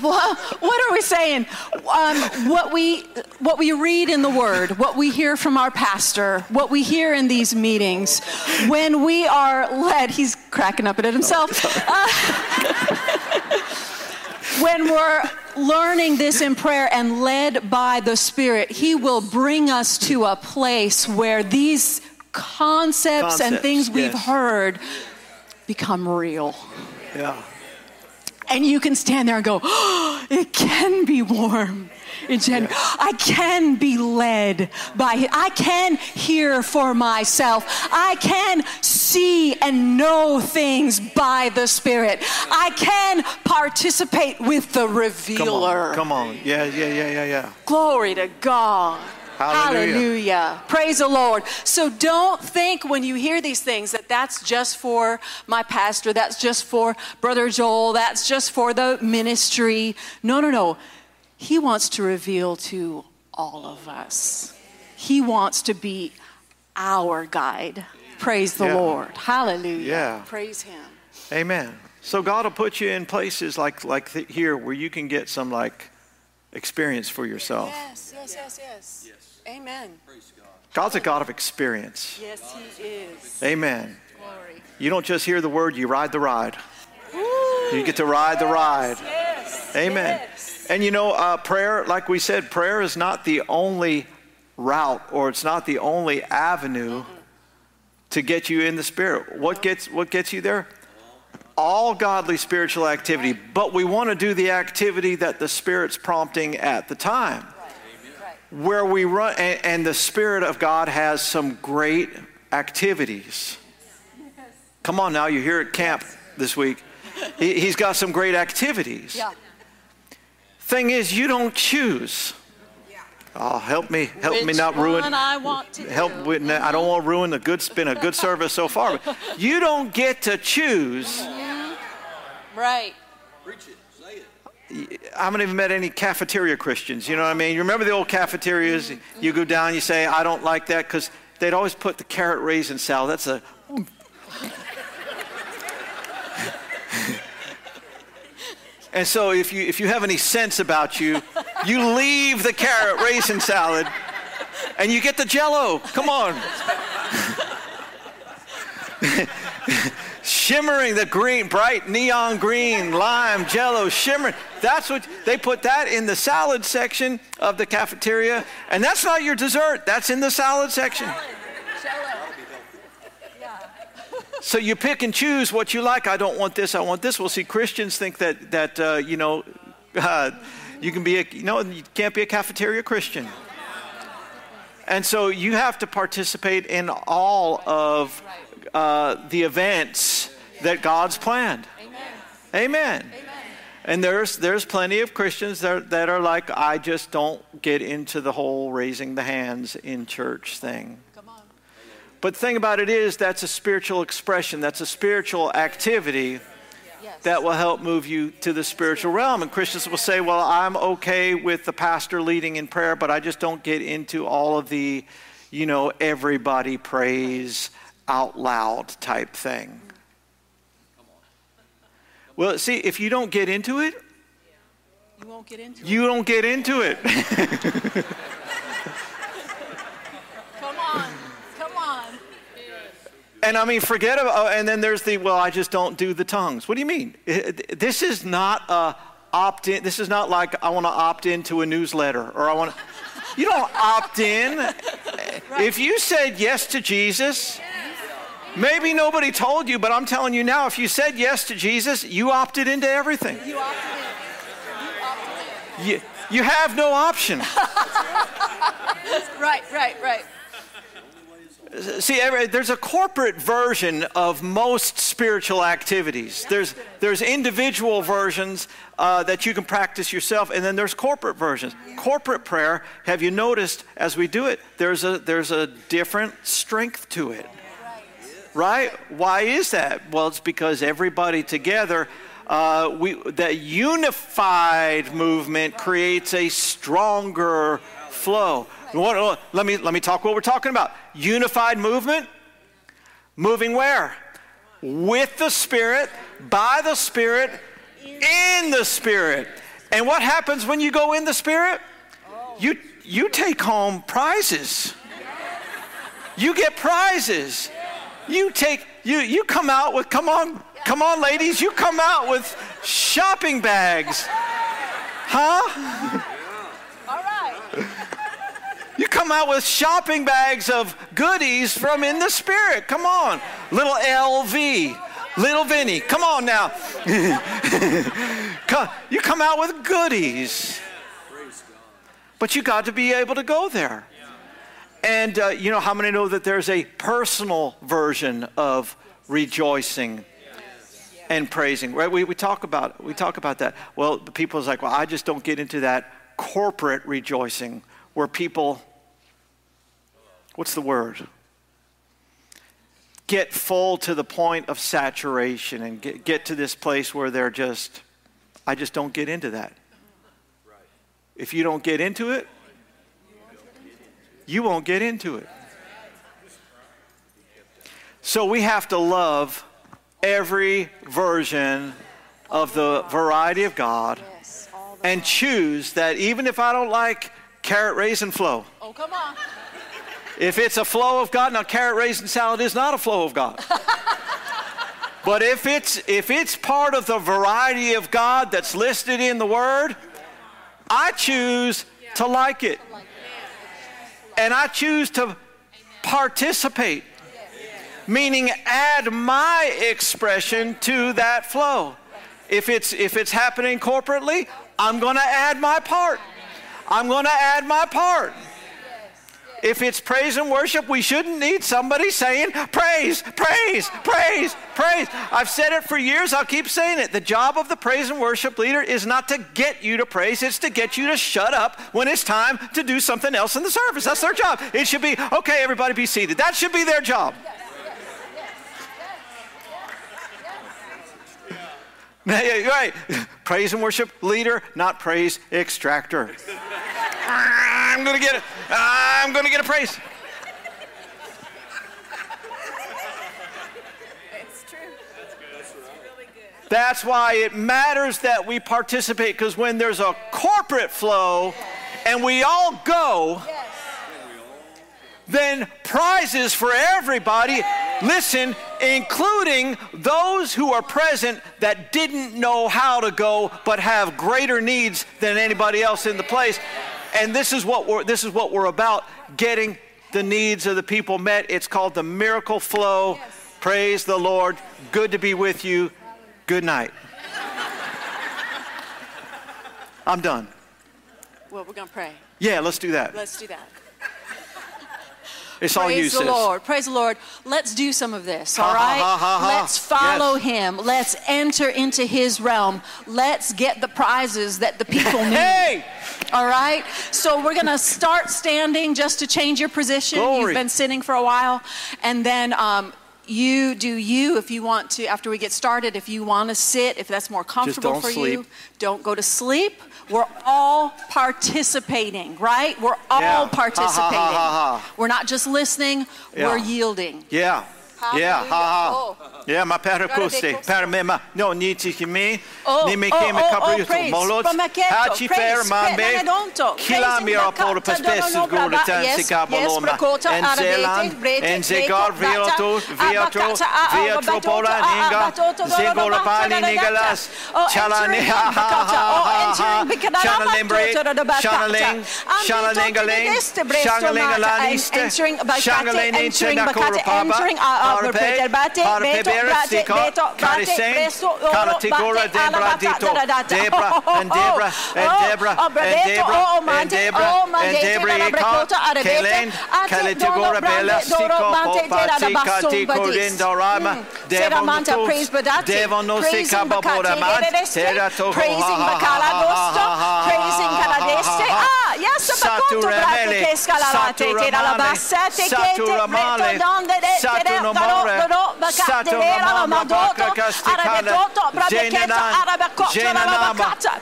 well, what are we saying? Um, what we what we read in the Word, what we hear from our pastor, what we hear in these meetings, when we are led. He's cracking up at it himself. Uh, when we're learning this in prayer and led by the Spirit, He will bring us to a place where these concepts, concepts and things we've heard become real. Yeah. And you can stand there and go, oh, it can be warm in January. Yeah. I can be led by I can hear for myself. I can see and know things by the Spirit. I can participate with the revealer. Come on. Come on. Yeah, yeah, yeah, yeah, yeah. Glory to God. Hallelujah. Hallelujah. Praise the Lord. So don't think when you hear these things that that's just for my pastor, that's just for Brother Joel, that's just for the ministry. No, no, no. He wants to reveal to all of us. He wants to be our guide. Praise the yeah. Lord. Hallelujah. Yeah. Praise Him. Amen. So God will put you in places like like here where you can get some like experience for yourself. Yes, yes, yes, yes. yes. Amen. God's a God of experience. Yes, He is. Amen. Glory. You don't just hear the word, you ride the ride. Ooh, you get to ride yes, the ride. Yes, Amen. Yes. And you know, uh, prayer, like we said, prayer is not the only route or it's not the only avenue to get you in the spirit. What gets what gets you there? All godly spiritual activity, but we want to do the activity that the spirit's prompting at the time. Where we run and, and the spirit of God has some great activities. Come on now, you're here at camp this week. He, has got some great activities. Yeah. Thing is, you don't choose. Oh, help me, help Which me not ruin. I want to help do. with. I don't want to ruin the good. spin, a good service so far. But you don't get to choose. Mm-hmm. Right. Preach it. Say it. I haven't even met any cafeteria Christians. You know what I mean? You remember the old cafeterias? Mm-hmm. You go down, you say, I don't like that because they'd always put the carrot raisin salad. That's a And so if you, if you have any sense about you, you leave the carrot raisin salad and you get the jello. Come on. shimmering the green, bright neon green, lime, jello, shimmering. That's what they put that in the salad section of the cafeteria. And that's not your dessert, that's in the salad section. So you pick and choose what you like. I don't want this. I want this. Well, see, Christians think that that uh, you know uh, you can be a you know you can't be a cafeteria Christian. And so you have to participate in all of uh, the events that God's planned. Amen. Amen. And there's there's plenty of Christians that, that are like, I just don't get into the whole raising the hands in church thing. But the thing about it is, that's a spiritual expression, that's a spiritual activity that will help move you to the spiritual realm. And Christians will say, Well, I'm okay with the pastor leading in prayer, but I just don't get into all of the, you know, everybody prays out loud type thing. Well, see, if you don't get into it, you won't get into it. you don't get into it. And I mean, forget about, oh, and then there's the, well, I just don't do the tongues. What do you mean? This is not a opt in. This is not like I want to opt into a newsletter or I want to, you don't opt in. Right. If you said yes to Jesus, maybe nobody told you, but I'm telling you now, if you said yes to Jesus, you opted into everything. You opted in. You opted in. You, you have no option. right, right, right. See, there's a corporate version of most spiritual activities. There's, there's individual versions uh, that you can practice yourself, and then there's corporate versions. Corporate prayer, have you noticed as we do it, there's a, there's a different strength to it. Right? Why is that? Well, it's because everybody together, uh, we, that unified movement creates a stronger flow. What, oh, let, me, let me talk what we're talking about. Unified movement, moving where? With the Spirit, by the Spirit, in the Spirit. And what happens when you go in the Spirit? You, you take home prizes. You get prizes. You take, you, you come out with, come on, come on, ladies, you come out with shopping bags. Huh? You come out with shopping bags of goodies from in the spirit. Come on. Little LV. Little Vinny. Come on now. you come out with goodies. But you got to be able to go there. And uh, you know how many know that there's a personal version of rejoicing and praising? Right? We, we talk about we talk about that. Well, the people is like, well, I just don't get into that corporate rejoicing where people, what's the word? Get full to the point of saturation and get, get to this place where they're just, I just don't get into that. If you don't get into it, you won't get into it. So we have to love every version of the variety of God and choose that even if I don't like carrot raisin flow. Oh, come on. If it's a flow of God, now carrot raisin salad is not a flow of God. but if it's if it's part of the variety of God that's listed in the Word, I choose to like it. And I choose to participate. Meaning add my expression to that flow. If it's if it's happening corporately, I'm going to add my part. I'm going to add my part. If it's praise and worship, we shouldn't need somebody saying, Praise, praise, praise, praise. I've said it for years, I'll keep saying it. The job of the praise and worship leader is not to get you to praise, it's to get you to shut up when it's time to do something else in the service. That's their job. It should be, okay, everybody be seated. That should be their job. right. Praise and worship leader, not praise extractor. I'm going to get it. I'm going to get a praise. It's true. That's good. That's really good. That's why it matters that we participate because when there's a corporate flow and we all go, then prizes for everybody, listen, including those who are present that didn't know how to go but have greater needs than anybody else in the place. And this is what we're, this is what we're about getting the needs of the people met. It's called the miracle flow. Praise the Lord. Good to be with you. Good night. I'm done. Well, we're going to pray. Yeah, let's do that. Let's do that. It's all you, Praise the sis. Lord. Praise the Lord. Let's do some of this, all ha, right? ha, ha, ha. Let's follow Yes. him. Let's enter into his realm. Let's get the prizes that the people need. Hey! All right? So we're going to start standing just to change your position. Glory. You've been sitting for a while. And then um, you do you if you want to, after we get started, if you want to sit, if that's more comfortable for sleep. you, don't go to sleep. We're all participating, right? We're all Yeah. Ha, ha, participating. ha, ha. We're not just listening, Yeah. we're yielding. Yeah. Yeah, ha ha. Yeah, my parapose, paramema. No, need to me. Oh. Yeah, ma per kusti, Guarda, per me ma no ni ti kimi, Oh, ni me oh, keme oh, kapri oh, praise. molot. Spamaketto, Hachi per praise, man praise, be. Benedonto, Kila praising mira the por Kata, pespes no, no, gure brava, tan yes, si kaboloma. yes, Brakota, En Arabete, Zeeland, Brete, en Brete, Zegar Bata, Vioto, Viatro, Abakata, ah, ah, Viatro Batoto, Pola ah, ah, Ninga, Batoto, no, no, no, Zegola Bata,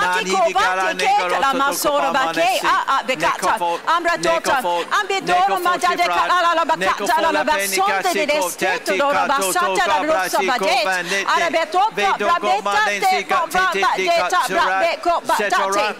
Pani da, da, da, Nigalas, Oh, Chalane entering, ha ha Bakata, ha oh, ha entering, ha. Bikadala, Chanalembre, Batoto, da, da, Bakata. Chanaling, Ambito,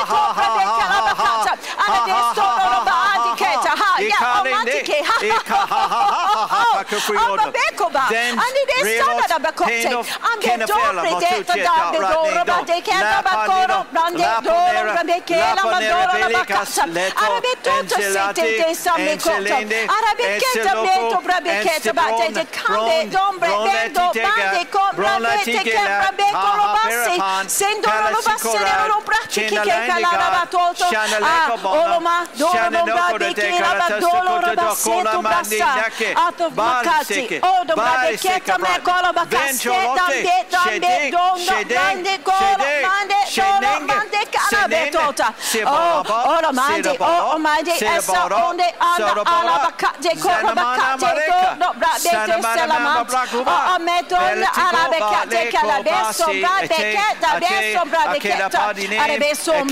Anbabekoba. Ani de sana da bakote. Ange dobre di fada de dora ba de kenda ba koro brande dora ba de kela ma dora la bakasa. Arabe tutto se te te samme koto. Arabe kenta beto bra be kenta ba de de kande dombre bendo bande con brande te kembra be koro basse. Sendo lo basse lo bracci che cala la batoto. Ah, oloma dora ba de kela ba dora ba seto bassa. Ato bakasa. Macati, Odo, Brabecchetta, Mercola, Bacasse, Dambe, Dambe, Dondo, Mande, Colo, Mande, Dolo, Mande, Carabetota, Oh, Ora, Mande, Oh, Mande, Essa, Onde, Anda, Alabacate, Coro, Bacate, Dodo, Brabete, Selamant, Oh, Meton, Alabecate, Calabesso, Brabecchetta, Besso, Brabecchetta, Arabesso, Oro,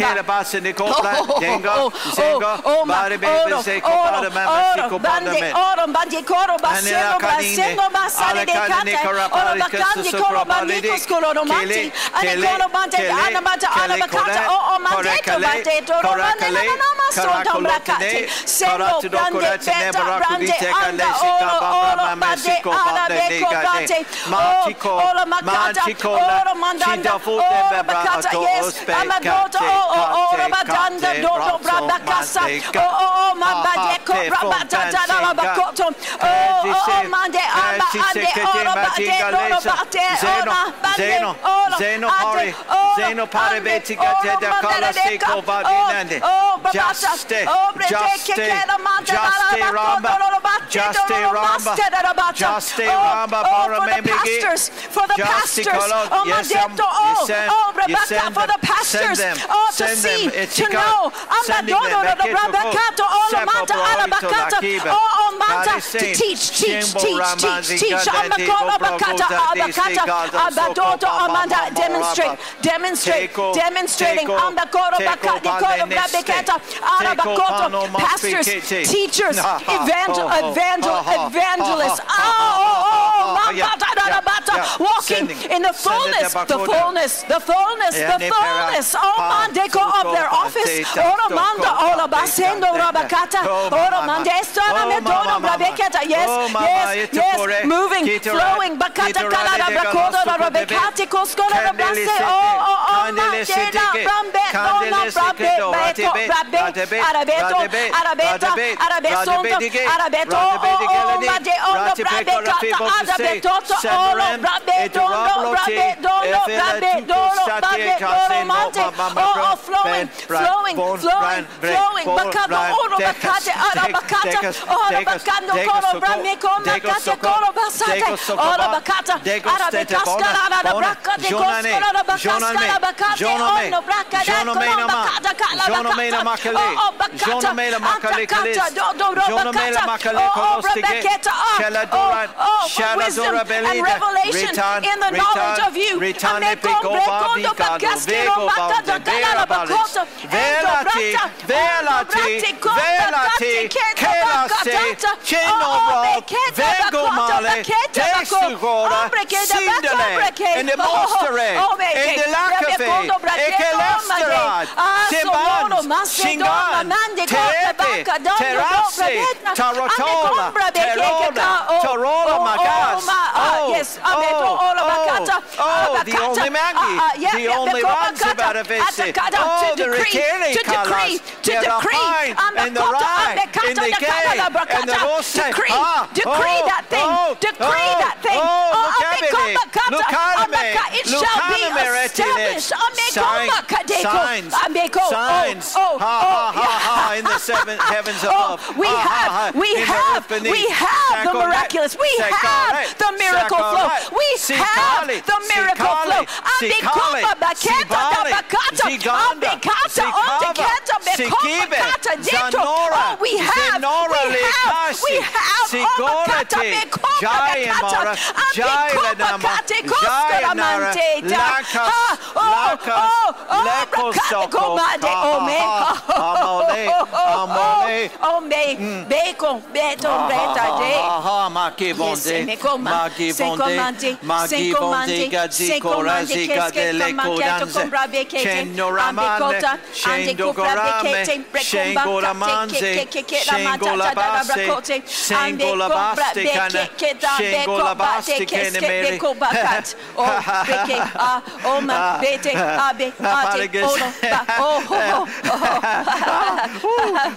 Oro, Bande, Oro, Bande, Coro, Basseno, Basseno, Bassane, De Cate, Oro, Bacandi, Coro, Bandicos, Coro, Romanti, Anicoro, Bande, Anamata, Alabacata, Oh, Oh, Mandeto, Bandeto, Romane, Nanama, Sonto, Bracate, Sendo, Brande, Beta, Brande, Anda, Oro, Oro, Bande, Arabeco, Bate, Oh, Oro, Macata, Oro, Mandanda, Oro, Bacata, yes, Amagoto, Oh, Oro, Badanda, Dodo, Brabacasa, Oh, Oh, Mabadeco, Brabata, Alabacoto, Oh, Oh, Mande, Amba, Ande, Oro, Bade, Oro, Bate, Ora, Bande, Oro, Zeno Pari, Oro, Zeno Pari Ande, Beti Gate da Kala Oh, Badinande. Oh, babata. Juste, Oh, brete juste, kekela manta juste darabako ramba, juste ramba, juste Oh, ramba, oh, bara for the memigi. pastors, for the pastors. Oh, Yes, oh, oh, Rebecca, for the pastors. Oh, to see, to know. Amadono, them. Rebecca, oh, proito alabakata. lakiba. Oh, oh, to teach, teach, teach, teach, teach. Amakoro, Bobro bakata, Gudati, abakata, abadodo, Soko, amanda, demonstrate, demonstrate, demonstrating. teko bakati, koro, Teko arabakoto. Pastors, teachers, evangel, evangel, evangelists. Oh, oh, oh, ha, yeah, mambata, yeah, darabata, yeah. walking in the fullness, the fullness, the fullness, the fullness. Oh, mandeko of their office. Toko, manda, Teta, basendo, rabakata. Oh, Ora mama. Mandesto, Oh, ramedono, mama, mama. brabekata. Yes, Oh, yes, yes. Moving, flowing. Bakata Kita kala, right. rabakodo, Kita rabekati, koskora, Candele rabrase. Oh, oh, oh, mandela, brambe, dona, sete. brabe, Do, beko, ratebe, brabe, arabeto, arabeta, arabesonto, arabeto, oh, oh, made, oh, brabe, kata, rafibo to say, arabetoto, oh, brabe, dono, brabe, dono, brabe, dono, brabe, dono, no, mante, ma- ma- ma- oh, oh, flowing, flowing, flowing, flowing, bran, oro, bakate, arabakata, take us, oro, take us, bakando, take us, koro, soko, brameko, take us, makate, soko, koro, take basate, us, soko, oro, ba- bakata, take us, tete, bona, bona, jonane, joname, joname, joname koro, na ma, bakata, kala, joname na bakata, makale, oh, oh bakata, joname na makale antakata, kalis, do- do- do- joname na bakata, makale oh, oh, kolostige, brabeketa, oh, shala duran, for oh, shala wisdom dura and belida, revelation return, in the knowledge return, of you. return, Ameko, epiko, breko, babi, do gado, bakaske, vego, baude, vera balis, velati, velati, ono, brate, ko, velati, kelase, bakatata, cheno rock, bekete, vengo bakoto, male, bakete, bako, tesugora, ombrekete, bako, sindele, in the mostere, in the lakafe, rebekondo, brate, ekelesterat, omade, timban, somono, macedonia, shingan, mande, ko, terete, baka, dondo, do, terase, tarotola, ame, kombra, beke, terola, oh, torola oh, magas, oh, yes, oh, oh, the oh, oh, only Maggie, the only beko, runs bakata, about a visit, atakada, oh, to the to decree, colors, to they're the decree, and the Ambakota, right, ambekata, in the dakada, gay, labrakata, and the rose, decree, ah, decree oh, that thing, oh, decree oh, that thing, oh, Oh, look at ambeko, me, bakata, look at me, ambaka, it shall be established, oh, Sign- oh, oh, signs, oh, oh, ha, oh, ha, ha, ha, in the seven heavens Oh, above, we Ha, ha, have, ha, we have, we have the miraculous. We have the miracle flow. We have the miracle flow. Sikali, baketa bakata. Ziganda, Ambikata Zikava, ondeketa bekopa Sikibe, kata dentro. Zanora, Oh, we have, we have, we have. Sigorete, Omakata bekopa Jaya bekata. Mara, Jaya Ambikopa Nama, kate Jaya koskara Nara, manteta. Lakas, Ha, oh, Lakas, oh, oh, Leko brakate Soko, komande, Ha, oh, ha, me. ha, Amole, Amole, Oh, me, bacon, beton, beta, de. Aha, maki bonde, maki bonde, maki bonde, gazi korazi gadele kodanze, chendo ramane, chendo gorame, shengo lamanze, shengo labaste, shengo labaste kana, shengo labaste kene meri. Oh, beke, ah, oh, ma, bete, abe, ate, Apologies. oh, no, ba, oh, oh,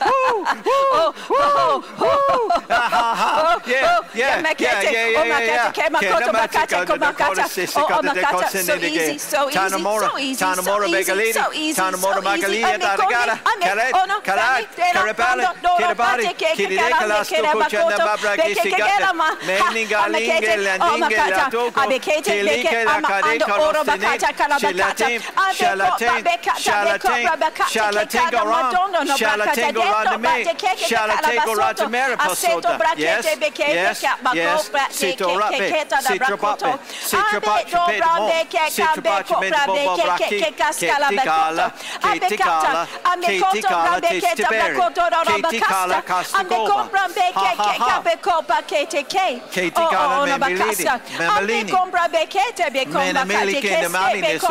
oh, oh, oh, oh, Yeah, oh, yeah, makete, yeah, yeah, yeah, oh, yeah, makete, yeah. ke makoto, Kena makate, matika, ko the makata, Dakota Sisi, oh, oh, got the makata, Dakota so Sindi easy, again. so easy, Tana Mora, so easy, Tana so Mora, easy, Begalidi, so easy, Tana so Mora, easy. Magalia, Ame konde, Daragara, ame, Kalet, oh, no, Kalat, ame, tera, Karabali, kondo, doro, Kiribali, pate, ke, ke, Kiride kala, Kalasto, ke, Kuchanda, makoto, Babra, beke, ke, Gisigata, kela, ma, ha, Meninga, amakete, Linge, oh, Landinge, makata, Latoko, beke, Tilike, ama, Lakade, ando, oro, Kolostinet, bakata, kala, bakata, Shalatim, abeko, Shalatim, babekata, beko, Shalatim, babakata, Shalatim, kekada, madono, no, Shalatim, brakata, dentro, Goradame, bate, ke, ke, Shalatim, kala, basoto, Goradame, aseto, Pasoda. brakete, Yes, beke, yes, beke, bako, yes. brate, Sito ke, rape, ke, keta, da, sito brakoto. rape, sito Abe, pace, do, pede brande, mo, ke, sito kabe, pace, ko, mede brabe, bobo ke, ke, braki, ke, kaskala, keti bekoto. kala, Abe, keti kata, kala, ame, keti koto, kala, brabe, testi keta, beri, brakoto, do, do, keti kala, bakasta. kastu Ame, ko, kova. ke, ha, ke, ha. kabe, ko,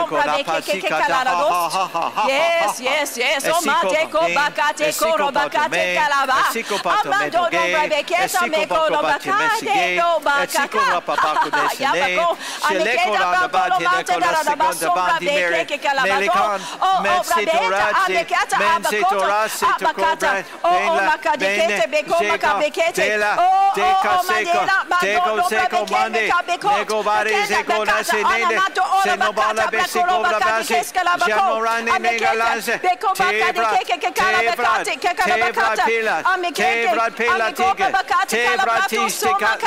Oh, oh, ko, ko, ko, Yes, yes, yes. Oh, mate, ko, bakate, esiko ko, ro, pato, bakate, me, kalaba. Amando, medo, no, ge, brabe, keta, esiko me, ko, pato, ro, bati, bakate, mesige, no, esiko bakaka. rapa paco de sene, Yabako, sheleko ameketa, randa bako, bati, mate, neko la da, da, ba, seconda so, bandi brabe, mere, ke, ke, kalabato. melikan, Oh, oh, mensito brabeta, razzi, ameketa, mensito abakoto, abakata. Oh, Benla, oh, makadekete, beko, Zeko, makabekete. Dela, Oh, oh, Deka, oh, Seko, madela, Deko, sekona senede senobala besikobra basi jamorani megalanse tebra tebra tebra pila tebra pila tige tebra tistika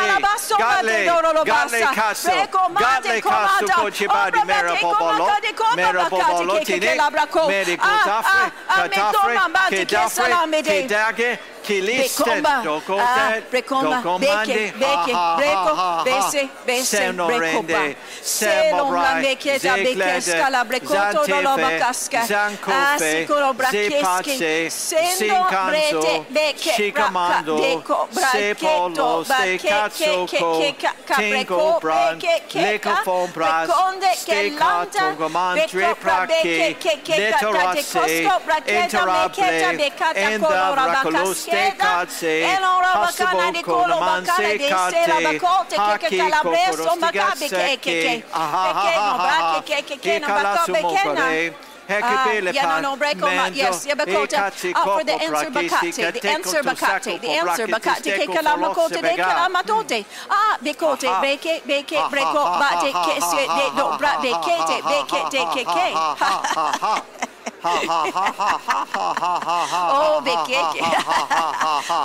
gatle gatle kaso gatle kaso kochibadi merapobolo merapobolo tine merikotafre katafre kedafre kedage Kilisten, Bekomba, ah, Dokotet, Bekomba, Dokomande, Beke, Beke, ha, ha, Breko, ha, ha, Bese, Bese, Senorende, Brekopa. Selom la Semobrai, meketa bekeska la brekoto do lo bakaska. Zankofe, Zepace, Sinkanzo, Shikamando, Sepolo, braketo bakeke Stekatsoko, ke ke ka Tinko Bran, beke ke ka Lekofon Bras, brekonde ke lanta Stekatongoman, beko bra beke ke ke ka tate kosko braketa meketa bekata kolora bakaskeda elora bakana de kolo bakana de sela bakote ke bako bekena Ah, yeah, no, no, break on yes, yeah. Ah, for the answer bakate, the answer bakate, the answer bakate, ke kalamakote, de kalamatote. Ah, bekote, beke, beke, breko, bate, ke se, de, do, bra, bekete, beke, de, ke, ke. Oh, bekeke.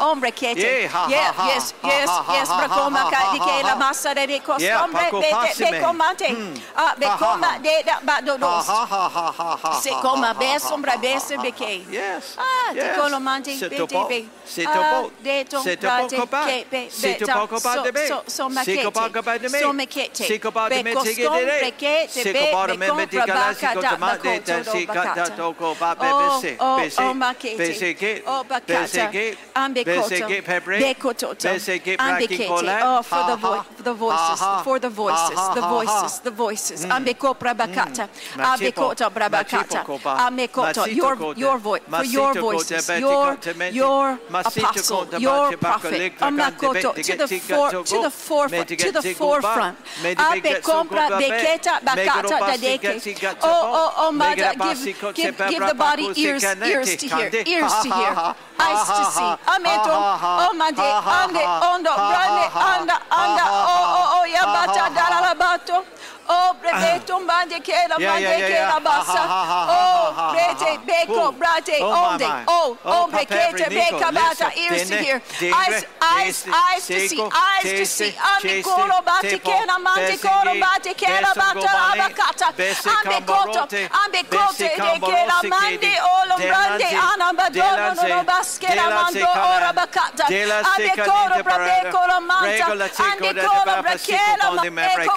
Hombre, kete. Yeah, ha, ha, Yeah, ha, yes, ha, yes, ha, ha, yes, ha, bracoma, ha, ha, di ha, che la ha. massa de ricos, Yeah, hombre, Paco beke, Passime. becomante. Ah, becoma, de, da, ba, do, Ha, dos. ha, ha, ha, ha, ha, Se ha, coma ha, be ha, sombra ha, be ha, se ha, beke. Yes. Ah, yes. di colomante C'est be au te beau. be. C'est au Ah, beau. de ton C'est au beau brate copain. ke be C'est au beta. beau copain So- de be. so- so C'est au beau makete. copain de me. So makete. C'est au beau de me Be tigere. costom brekete C'est be au beau de be me compra tigala, si bacata contama de bacoto ta do si bacata. cata toko ba be Oh, bese. oh, Bese. oh, makete. Bese ge. Oh, bacata. Bese ge. Ambekoto. Bese ge pebre. Bekototo. Bese ge braki Ambekete. cola. Oh, for the, vo- for the voices, for the voices, the voices, the voices. Ambeko brabakata. Machipo. Ambekota brabakata. Machipo kopa. Amekoto. Your, your voice, for your voices, your, your apostle, your prophet. lekta kante Amakoto bete to the for, to the forefront, to the geti go ba. forefront. Mete be get so go Abekompra ba be. beketa bakata dadeke. Oh, bo. oh, oh, mother, give, basi kote give, pe give the body ears, ears to hear, ears to hear, eyes to see. Ameto, oh, ha, ande, ondo, brande, anda, anda, ha, oh, oh, ha. oh, oh, ya Ha, bata, ha, ha. daralabato. Oh, breveto, mande, che la Yeah, mande, yeah, yeah, che yeah. la bassa. Oh, brete, Oh. brate, Oh, onde, oh, Oh, oh, Papa brekete, Enrico, beka, bata, ears to hear. Eyes, eyes, eyes to see, eyes to see. Ande, coro, bate, che la mande, coro, bate, che la bata, abacata. Ambe coto, ambe cote, de che la mande, chedi, oh, lombrande, delanze, anabadono, no, basche, la mando, ora bacata. Ambe coro, brabeco, la manta. Ande de coro, sico, ma donde me ecco,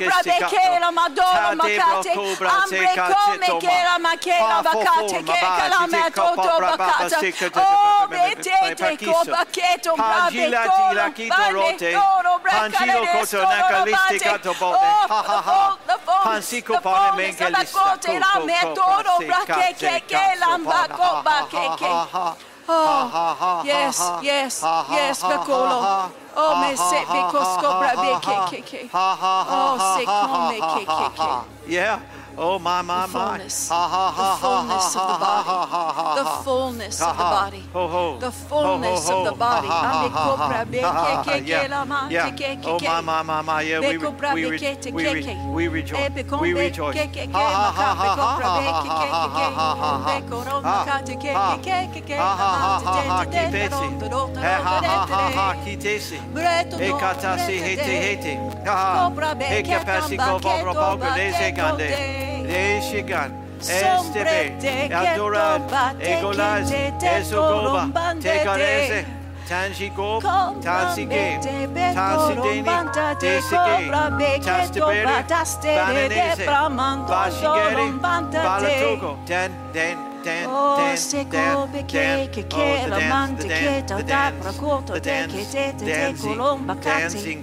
brequesti, brabechela, madonna, Tade, macate. broco, brace, Ambre come cazzetto, che la ma. machela, Fa, fo, bacate, forma, che ba, che la ti metto, ticca, to, popra, bacata. baba, sicca, te, Oh, te, te, te, te, betete, parchisso. copaccheto, Pagila, brabecolo, tila, chito, bande, rote. oro, Pancino, coto, nacalisti, cato, bote. Ha, ha, ha. Pansico, pane, mengeli, Sabacote, la metoro, coco, brache, che che la mbaco, bache, che. Oh, yes, yes, yes, Bacolo. Oh, me se becosco brabe, che, che, che. Oh, se come, che, che, che. Yeah. Oh my my The my. fullness, Ha ha the ha ha fullness of the ha ha ha ha body, the ha. fullness Ha, of the ha. body, Ho, ho. the fullness ho, of the body. Ha, ha, ha, Ame ha, ha. copra be Ha, ha, ke ha, ke yeah. ke la ma Yeah. Oh my my my my. Yeah, we Be re- copra we be re- ke te we ke re- ke. we E rejoice. We rejoice. ke ke ke Ha, ha, ma ka ha, be ha, copra ha, be ha, ke ha, ke ha, ke ha, ha, ke. ha. Be coron Ha, ka te ke ha. ke ke ke ke. Ha, ha, ha, ha, ha, te te te kitesi. ro ro ro Eh, ha, ha, ha, ha, ro kitesi. Breto E no, katasi brete hete hete. Ha, ha. Copra be E che kapasi tamba ko che vobro de che segande. tote. De shigan. Sombrete Estebe. che Adorad. tomba te Egolaz. che te te Esogoba. te. Tanji go. Con Tansi ge. te Tansi corombanta deni. te Desi cobra be ge. che Tasti to bere. batastere de Bananese. bramando Bashigeri. corombanta te. Balatogo. Den, den, den, den, se den, cobe che che la mante che ta da pracoto te che te te te colomba cazzi.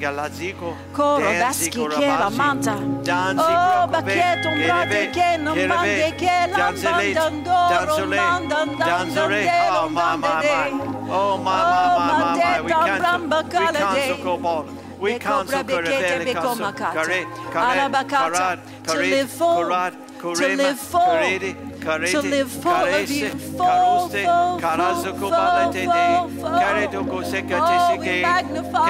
Coro baschi che la manta. Oh, crocove, bacchetto, un gereve, brate che non mande che la danzele, bandandoro, danzole, mandan, danzore, dandandelo, oh my, my, my, oh my, my, my, my, we bramba, we calade. cancel cobalt. We Ecco, cancel brabechete, correvele, becco cancel macata. carre, Alla carre, bacata, carad, to live full, to live corredi, to live full of you. Full, full, full, full, full, full. Oh, we magnify.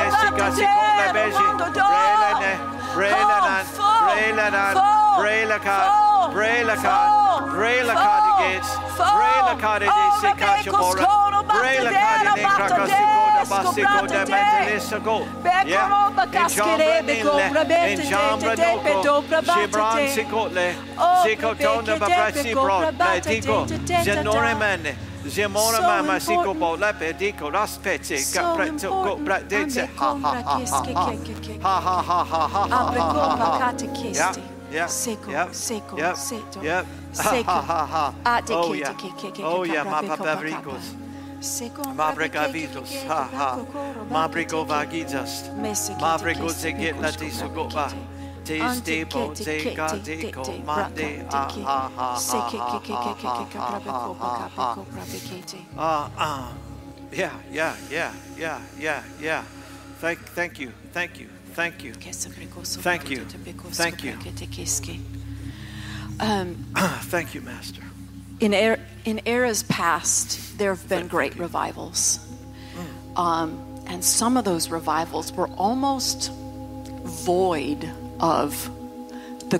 Ah, Kasikola Beji, Brelene, Brelenan, Brelenan, Brelakan, Brelakan, Brelakan the gates, Brelakan the Sikachamora, Brelakan the Krakasikoda Basikoda Mentalisago, in Chambra Doko, Shibran Sikotle, Sikotona Babrasi Bron, Digo, Zenoremen, Zemora mama siko bo lepe dico raspete capreto go bradete ha ha ha ha ha ha ha ha ha ha yeah Seco, yep, seco, yep, seto, yep. seco. Ha, ha, ha. Oh, yeah. Oh, yeah, kapra- ma pe- papavricos. Seco, Mabrigavitos, ha ha. Mabrigo vagizas. Mabrigo Disti Bote Gadi Komande Ah Ah Ah Ah Yeah, yeah, yeah, yeah, yeah, yeah. Thank, thank you, thank you, thank you, thank you, thank you. Um, thank you, Master. In, er- in eras past, there have been thank great you. revivals. Mm. Um, and some of those revivals were almost void of the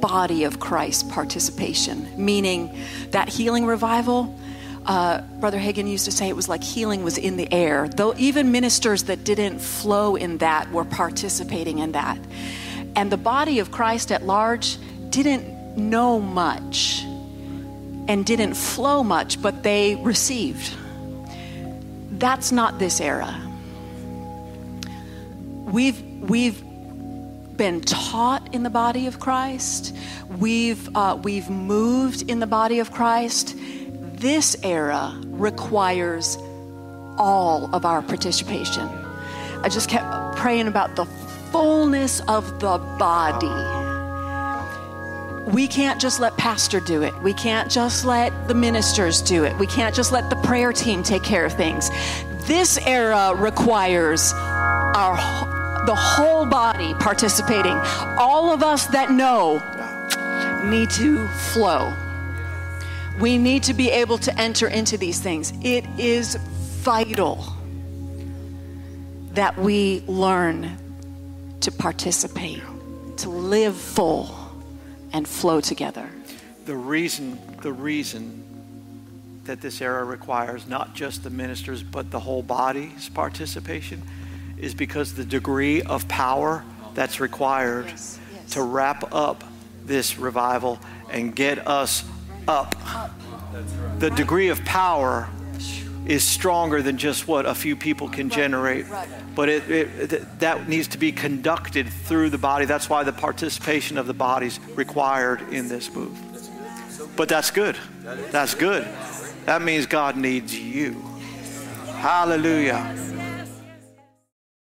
body of Christ participation, meaning that healing revival. Uh, Brother Hagin used to say it was like healing was in the air. Though even ministers that didn't flow in that were participating in that. And the body of Christ at large didn't know much and didn't flow much, but they received. That's not this era. We've we've been taught in the body of Christ. We've uh, we've moved in the body of Christ. This era requires all of our participation. I just kept praying about the fullness of the body we can't just let pastor do it we can't just let the ministers do it we can't just let the prayer team take care of things this era requires our the whole body participating. All of us that know need to flow. We need to be able to enter into these things. It is vital that we learn to participate to live full and flow together. The reason, the reason that this era requires not just the ministers but the whole body's participation is because the degree of power that's required Yes, yes. to wrap up this revival and get us up. The degree of power is stronger than just what a few people can generate. But it, it, that needs to be conducted through the body. That's why the participation of the body's required in this move. But that's good. That's good. That means God needs you. Hallelujah.